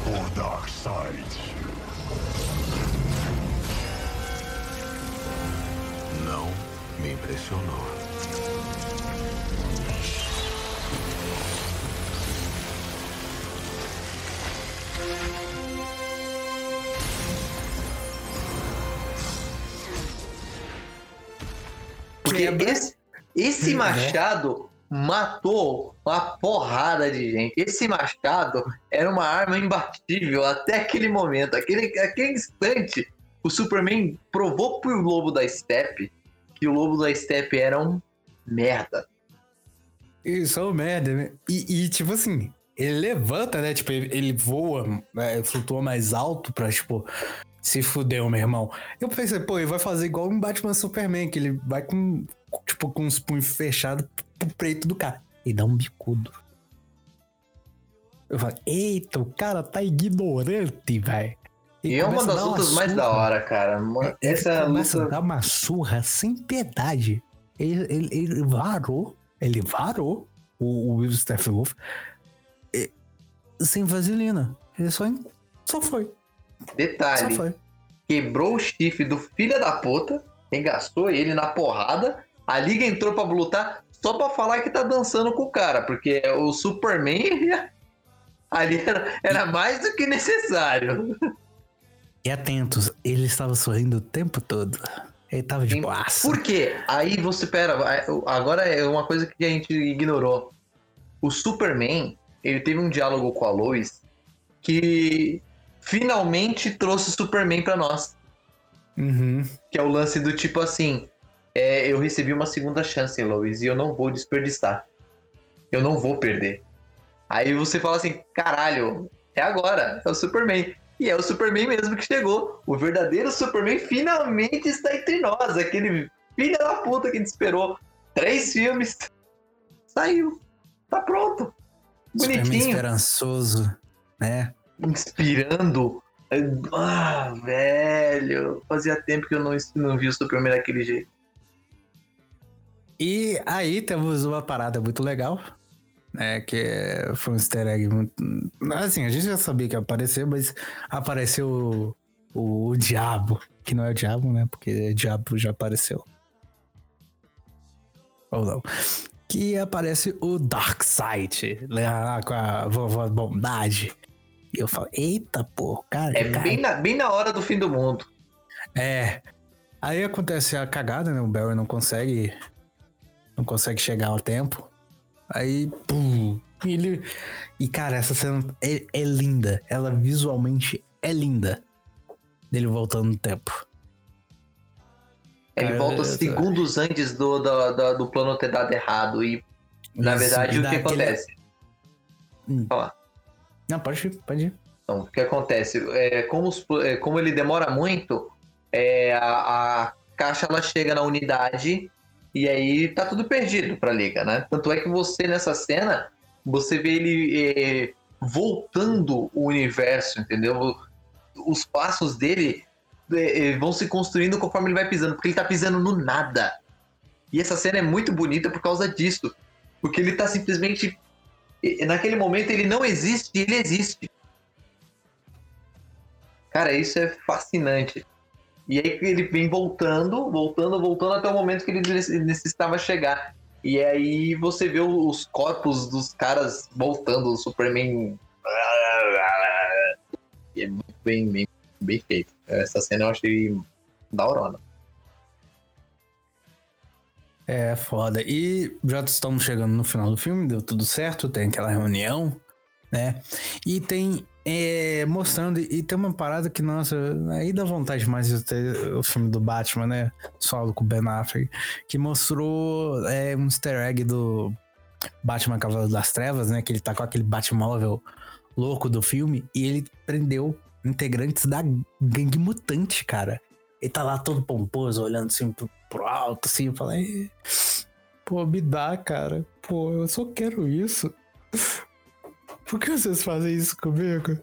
O Darkseid. Não me impressionou. Porque esse, esse Né? machado matou uma porrada de gente. Esse machado era uma arma imbatível até aquele momento. Aquele, aquele instante, o Superman provou pro Lobo da Steppe que o Lobo da Steppe era um merda. Isso é uma merda, né? E, e, tipo assim, ele levanta, né? Tipo, ele, ele voa, né? flutua mais alto pra, tipo, se fudeu, meu irmão. Eu pensei, pô, ele vai fazer igual um Batman Superman, que ele vai com, tipo, com os punhos fechados pro peito do cara. E dá um bicudo. Eu falei, eita, o cara tá ignorante, velho. E é uma das lutas mais da hora, cara. Uma- Ele Essa é começa a luta. dar uma surra sem piedade. Ele, ele, ele varou, ele varou o, o Will Steppenwolf e- sem vaselina. Ele só, só foi, Detalhe. quebrou o chifre do filho da puta, engastou ele na porrada. A liga entrou pra lutar só pra falar que tá dançando com o cara, porque o Superman ali era, era mais do que necessário. E atentos, ele estava sorrindo o tempo todo. Ele tava de boaça. Por quê? Aí você pera, agora é uma coisa que a gente ignorou. O Superman, ele teve um diálogo com a Lois que finalmente trouxe o Superman pra nós. Uhum. Que é o lance do tipo assim: é, eu recebi uma segunda chance, Lois, e eu não vou desperdiçar. Eu não vou perder. Aí você fala assim: caralho, é agora, é o Superman. E é o Superman mesmo que chegou. O verdadeiro Superman finalmente está entre nós. Aquele filho da puta que a gente esperou três filmes. Saiu. Tá pronto. Superman Bonitinho. esperançoso, né? Inspirando. Ah, velho. Fazia tempo que eu não, não vi o Superman daquele jeito. E aí temos uma parada muito legal, né? Que foi um easter egg muito. Assim, a gente já sabia que ia aparecer, mas apareceu o, o diabo, que não é o diabo, né? Porque o diabo já apareceu. Ou não. Que aparece o Darkseid, lá com a vovó Bondade. E eu falo, eita, pô, cara. É cara, bem na, bem na hora do fim do mundo. é. Aí acontece a cagada, né? O Barry não consegue. Não consegue chegar ao tempo. Aí, pum. Ele. E, cara, essa cena é, é linda. Ela visualmente é linda. Dele voltando no tempo. Ele Cara, volta segundos antes do, do, do, do plano ter dado errado. E, na Isso, verdade, e o que aquele- acontece? Hum. Fala. Não, pode ir, pode ir. Então, o que acontece? É, como, os- é, como ele demora muito, é, a, a caixa ela chega na unidade e aí tá tudo perdido pra liga, né? Tanto é que você, nessa cena, você vê ele é, voltando o universo, entendeu? Os passos dele é, é, vão se construindo conforme ele vai pisando, porque ele tá pisando no nada. E essa cena é muito bonita por causa disso. Porque ele tá simplesmente. E- Naquele momento ele não existe, ele existe. Cara, isso é fascinante. E aí ele vem voltando, voltando, voltando até o momento que ele nece- necessitava chegar. E aí você vê os corpos dos caras voltando, o Superman. E é muito bem, bem, bem feito. Essa cena eu achei da hora. É foda. E já estamos chegando no final do filme, deu tudo certo, tem aquela reunião, né? E tem. é, mostrando, e tem uma parada que, nossa, aí dá vontade mais de ter o filme do Batman, né? Solo com o Ben Affleck, que mostrou é, um easter egg do Batman Cavaleiro das Trevas, né? Que ele tá com aquele Batmóvel louco do filme, e ele prendeu integrantes da gangue mutante, cara. Ele tá lá todo pomposo, olhando assim pro, pro alto, assim, eu falei, pô, me dá, cara. Pô, eu só quero isso. Por que vocês fazem isso comigo?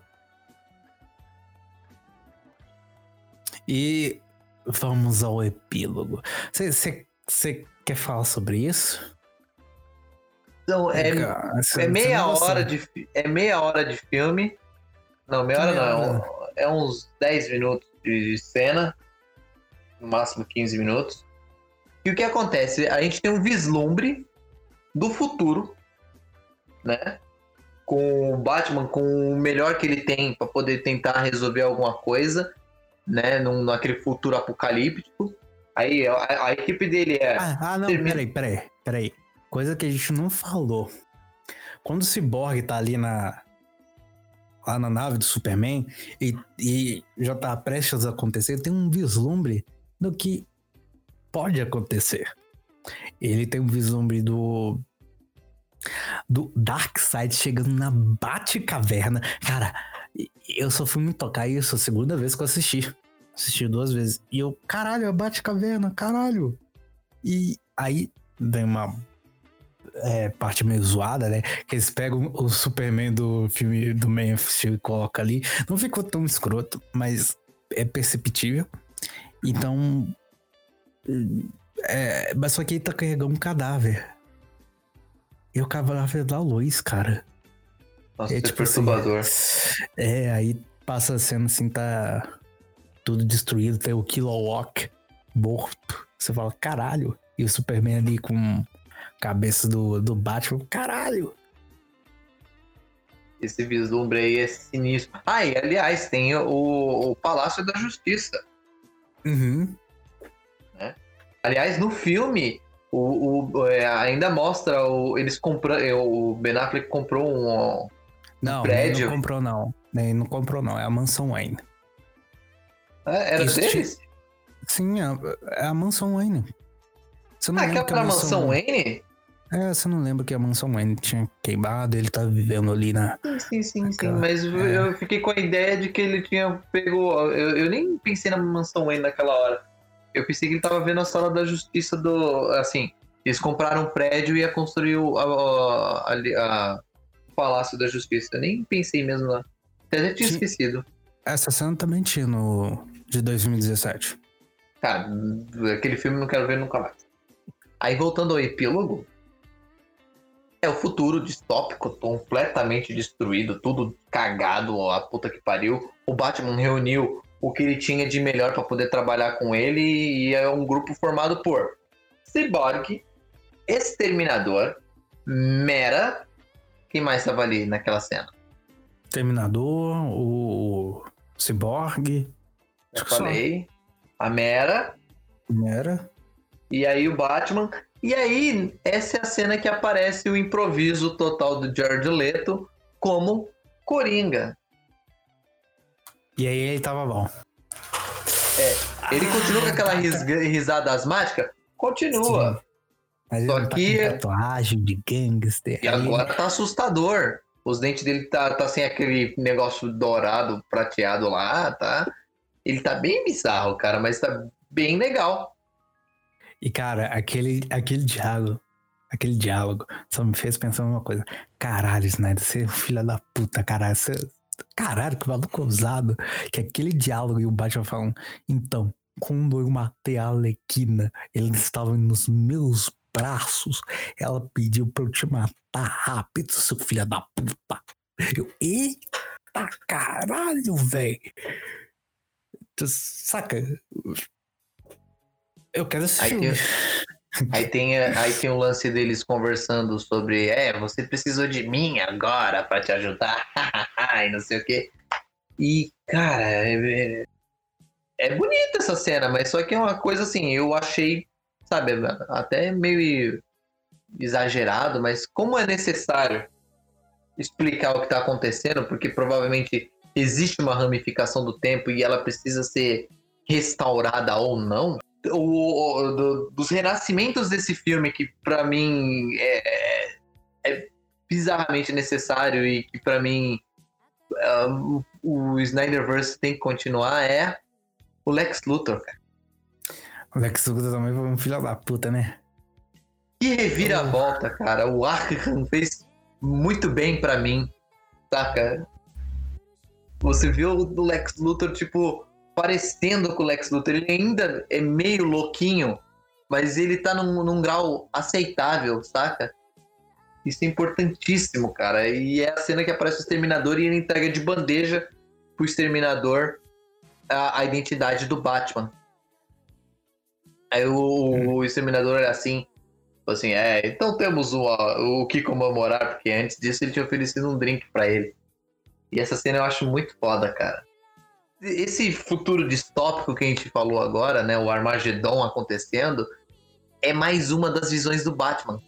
E vamos ao epílogo. Você quer falar sobre isso? Então, é, Cara, é meia não hora de é meia hora de filme. Não, meia hora não, é, um- é uns 10 minutos de cena, no máximo 15 minutos. E o que acontece? A gente tem um vislumbre do futuro, né? Com o Batman com o melhor que ele tem para poder tentar resolver alguma coisa, né? Num, naquele futuro apocalíptico. Aí a, a equipe dele é Ah, ah, não, peraí, peraí, peraí. Coisa que a gente não falou. Quando o Cyborg tá ali na. lá na nave do Superman e, e já tá prestes a acontecer, tem um vislumbre do que pode acontecer. Ele tem um vislumbre do. do Darkseid chegando na Batcaverna. Cara, eu só fui me tocar isso a segunda vez que eu assisti. Assisti duas vezes. E eu, caralho, é Batcaverna, caralho. E aí vem uma é, parte meio zoada, né? Que eles pegam o Superman do filme do Man of Steel e colocam ali. Não ficou tão escroto, mas é perceptível. Então. É, mas só que ele tá carregando um cadáver. E o cadáver da luz, cara. nossa, É é tipo assim, perturbador. É, aí passa a cena assim, tá tudo destruído, tem o Kilowog morto. Você fala, caralho. E o Superman ali com cabeça do, do Batman, caralho. Esse vislumbre aí é sinistro. Ah, e aliás, tem o, o Palácio da Justiça. Uhum. Aliás, no filme, o, o- é, ainda mostra o, eles comprando. O Ben Affleck comprou um. Não, prédio? não comprou não. Ele não comprou não, é a mansão Wayne. É, era Isso deles? Sim, é, é a mansão Wayne. Você não Ah, aquela a a mansão Wayne? É, você não lembra que a mansão Wayne tinha queimado, ele tá vivendo ali na... Sim, sim, sim, sim. Mas eu- é. eu fiquei com a ideia de que ele tinha pego. Eu, eu nem pensei na mansão Wayne naquela hora. Eu pensei que ele tava vendo a sala da justiça do. Assim, eles compraram um prédio e ia construir o, a- a- a- Palácio da Justiça. Eu nem pensei mesmo lá. Até tinha Sim. esquecido. Essa cena também tinha no... de 2017. Cara, aquele filme eu não quero ver nunca mais. Aí voltando ao epílogo. É o futuro distópico, completamente destruído, tudo cagado, a puta que pariu. O Batman reuniu o que ele tinha de melhor pra poder trabalhar com ele e é um grupo formado por Cyborg, Exterminador, Mera. Quem mais tava ali naquela cena? Terminador, o Cyborg, Eu só. falei. A Mera. era. E aí o Batman. E aí, essa é a cena que aparece o improviso total do Jared Leto como Coringa. E aí ele tava bom. Ele continua com aquela ris- risada asmática? Continua. Mas Só ele tá que- com tatuagem de gangster. E agora tá assustador. Os dentes dele tá, tá sem aquele negócio dourado, prateado lá, tá? Ele tá bem bizarro, cara, mas tá bem legal. E, cara, aquele, aquele diálogo, aquele diálogo só me fez pensar uma coisa. Caralho, Snyder, você é um filho da puta, caralho. Você... Caralho, que maluco ousado. Que aquele diálogo e o Batman falam, então, quando eu matei a Alequina, ele estava nos meus braços. Ela pediu pra eu te matar rápido, seu filho da puta. Eu, eita caralho, velho. Saca? Eu quero esse Aí filme. Aí tem, aí tem o lance deles conversando sobre, é, você precisou de mim agora pra te ajudar, e não sei o quê. E, cara, é, é bonita essa cena, mas só que é uma coisa assim, eu achei, sabe, até meio exagerado, mas como é necessário explicar o que tá acontecendo, porque provavelmente existe uma ramificação do tempo e ela precisa ser restaurada ou não, o, o- do- dos renascimentos desse filme, que pra mim é, é bizarramente necessário e que pra mim ah, o- o Snyderverse tem que continuar, é o Lex Luthor, cara. O Lex Luthor também foi um filho da puta, né? Que reviravolta, cara. O Arkham fez muito bem pra mim, saca? Você viu o Lex Luthor, tipo, parecendo com o Lex Luthor. Ele ainda é meio louquinho, mas ele tá num, num grau aceitável, saca? Isso é importantíssimo, cara. E é a cena que aparece o Exterminador e ele entrega de bandeja pro Exterminador a, a identidade do Batman. Aí o, o Exterminador olha assim, assim, é, então temos o, o que comemorar, porque antes disso ele tinha oferecido um drink pra ele. E essa cena eu acho muito foda, cara. Esse futuro distópico que a gente falou agora, né, o Armagedon acontecendo, é mais uma das visões do Batman.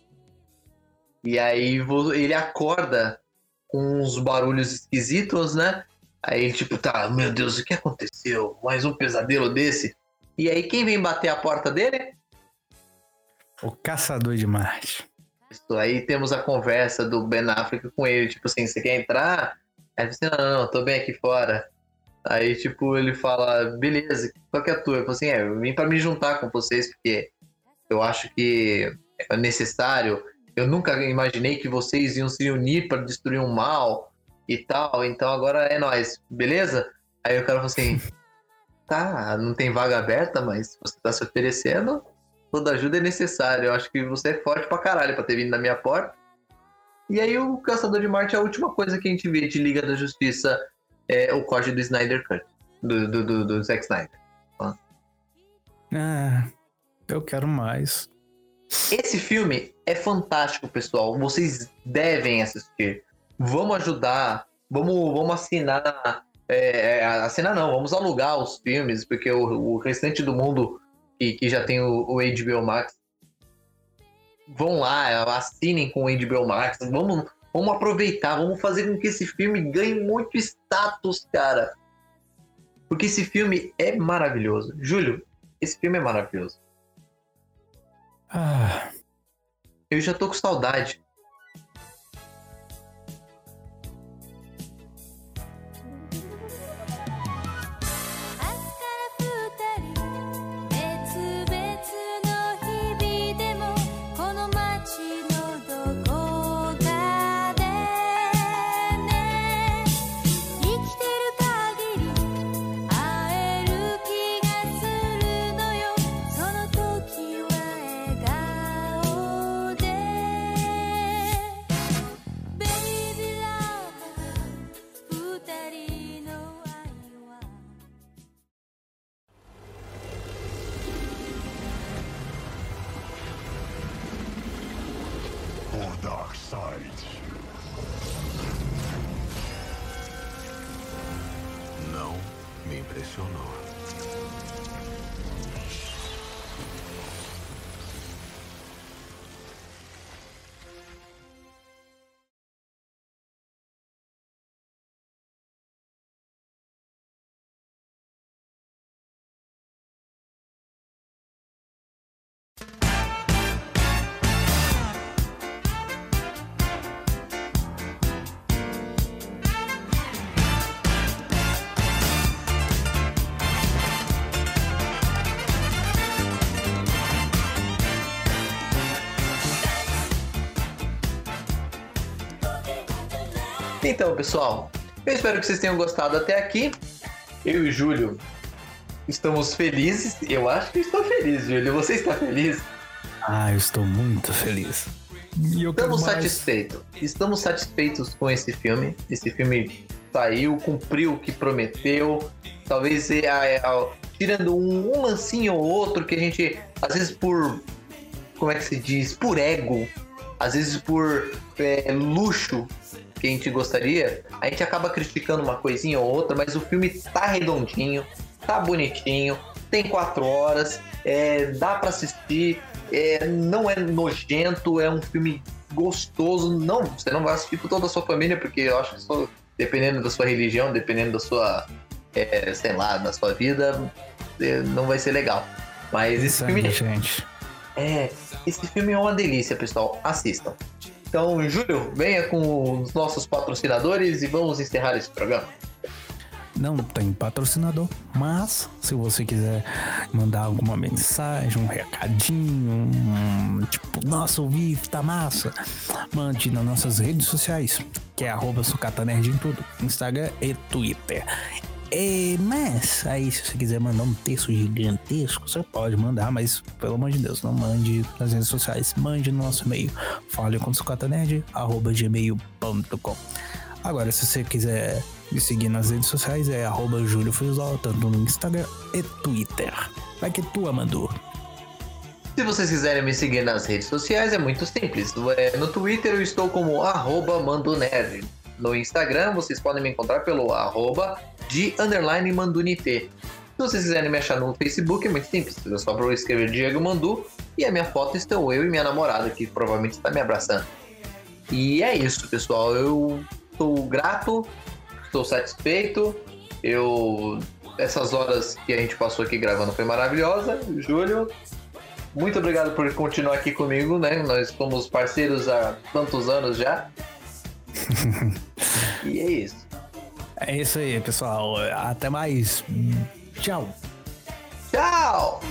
E aí ele acorda com uns barulhos esquisitos, né? Aí ele tipo, tá, meu Deus, o que aconteceu? Mais um pesadelo desse? E aí quem vem bater a porta dele? O Caçador de Marte. Isso, aí temos a conversa do Ben Affleck com ele, tipo assim, você quer entrar? Aí você, não, não, não, tô bem aqui fora. Aí, tipo, ele fala, beleza, qual que é a tua? Eu falo assim, é, eu vim pra me juntar com vocês, porque eu acho que é necessário. Eu nunca imaginei que vocês iam se unir para destruir um mal e tal, então agora é nós, beleza? Aí o cara falou assim, tá, não tem vaga aberta, mas você tá se oferecendo, toda ajuda é necessária. Eu acho que você é forte pra caralho pra ter vindo na minha porta. E aí o Caçador de Marte é a última coisa que a gente vê de Liga da Justiça, é o corte do Snyder Cut, do, do, do, do Zack Snyder. Ah, eu quero mais. Esse filme é fantástico, pessoal. Vocês devem assistir. Vamos ajudar. Vamos, vamos assinar. É, é, assinar não, vamos alugar os filmes, porque o, o restante do mundo que, que já tem o, o HBO Max. Vão lá, assinem com o HBO Max. Vamos, vamos aproveitar, vamos fazer com que esse filme ganhe muito status, cara. Porque esse filme é maravilhoso. Júlio, esse filme é maravilhoso. Ah, Eu já tô com saudade.「Então, pessoal, eu espero que vocês tenham gostado até aqui. Eu e o Júlio estamos felizes. Eu acho que estou feliz, Júlio. Você está feliz? Ah, eu estou muito feliz. Estamos mais. satisfeitos. Estamos satisfeitos com esse filme. Esse filme saiu, cumpriu o que prometeu. Talvez é, é, é, tirando um, um lancinho ou outro que a gente, às vezes por. Como é que se diz? Por ego. Às vezes por é, luxo que a gente gostaria, a gente acaba criticando uma coisinha ou outra, mas o filme tá redondinho, tá bonitinho, tem quatro horas, é, dá para assistir, é, não é nojento, é um filme gostoso. Não, você não vai assistir com toda a sua família, porque eu acho que só, dependendo da sua religião, dependendo da sua, é, sei lá, da sua vida, é, não vai ser legal. Mas esse filme gente. é, esse filme é uma delícia, pessoal. Assistam. Então, Júlio, venha com os nossos patrocinadores e vamos encerrar esse programa. Não tem patrocinador, mas se você quiser mandar alguma mensagem, um recadinho, um, tipo, nossa, o VIF tá massa, mande nas nossas redes sociais, que é arroba sucatanerd em tudo, Instagram e Twitter. É, mas aí se você quiser mandar um texto gigantesco, você pode mandar, mas pelo amor de Deus, não mande nas redes sociais, mande no nosso e-mail, fale com gmail.com. Agora, se você quiser me seguir nas redes sociais, é arroba Júlio tanto no Instagram e Twitter. Vai que é tua, Mandu. Se vocês quiserem me seguir nas redes sociais, é muito simples. É, No Twitter eu estou como arroba mandonerd. No Instagram vocês podem me encontrar pelo arroba de underline. Se vocês quiserem me achar no Facebook, é muito simples. É só para eu escrever Diego Mandu e a minha foto estão eu e minha namorada, que provavelmente está me abraçando. E é isso, pessoal. Eu estou grato, estou satisfeito. Eu essas horas que a gente passou aqui gravando foi maravilhosa. Júlio, muito obrigado por continuar aqui comigo, né? Nós somos parceiros há tantos anos já. e é isso. É isso aí, pessoal. Até mais. Tchau. Tchau!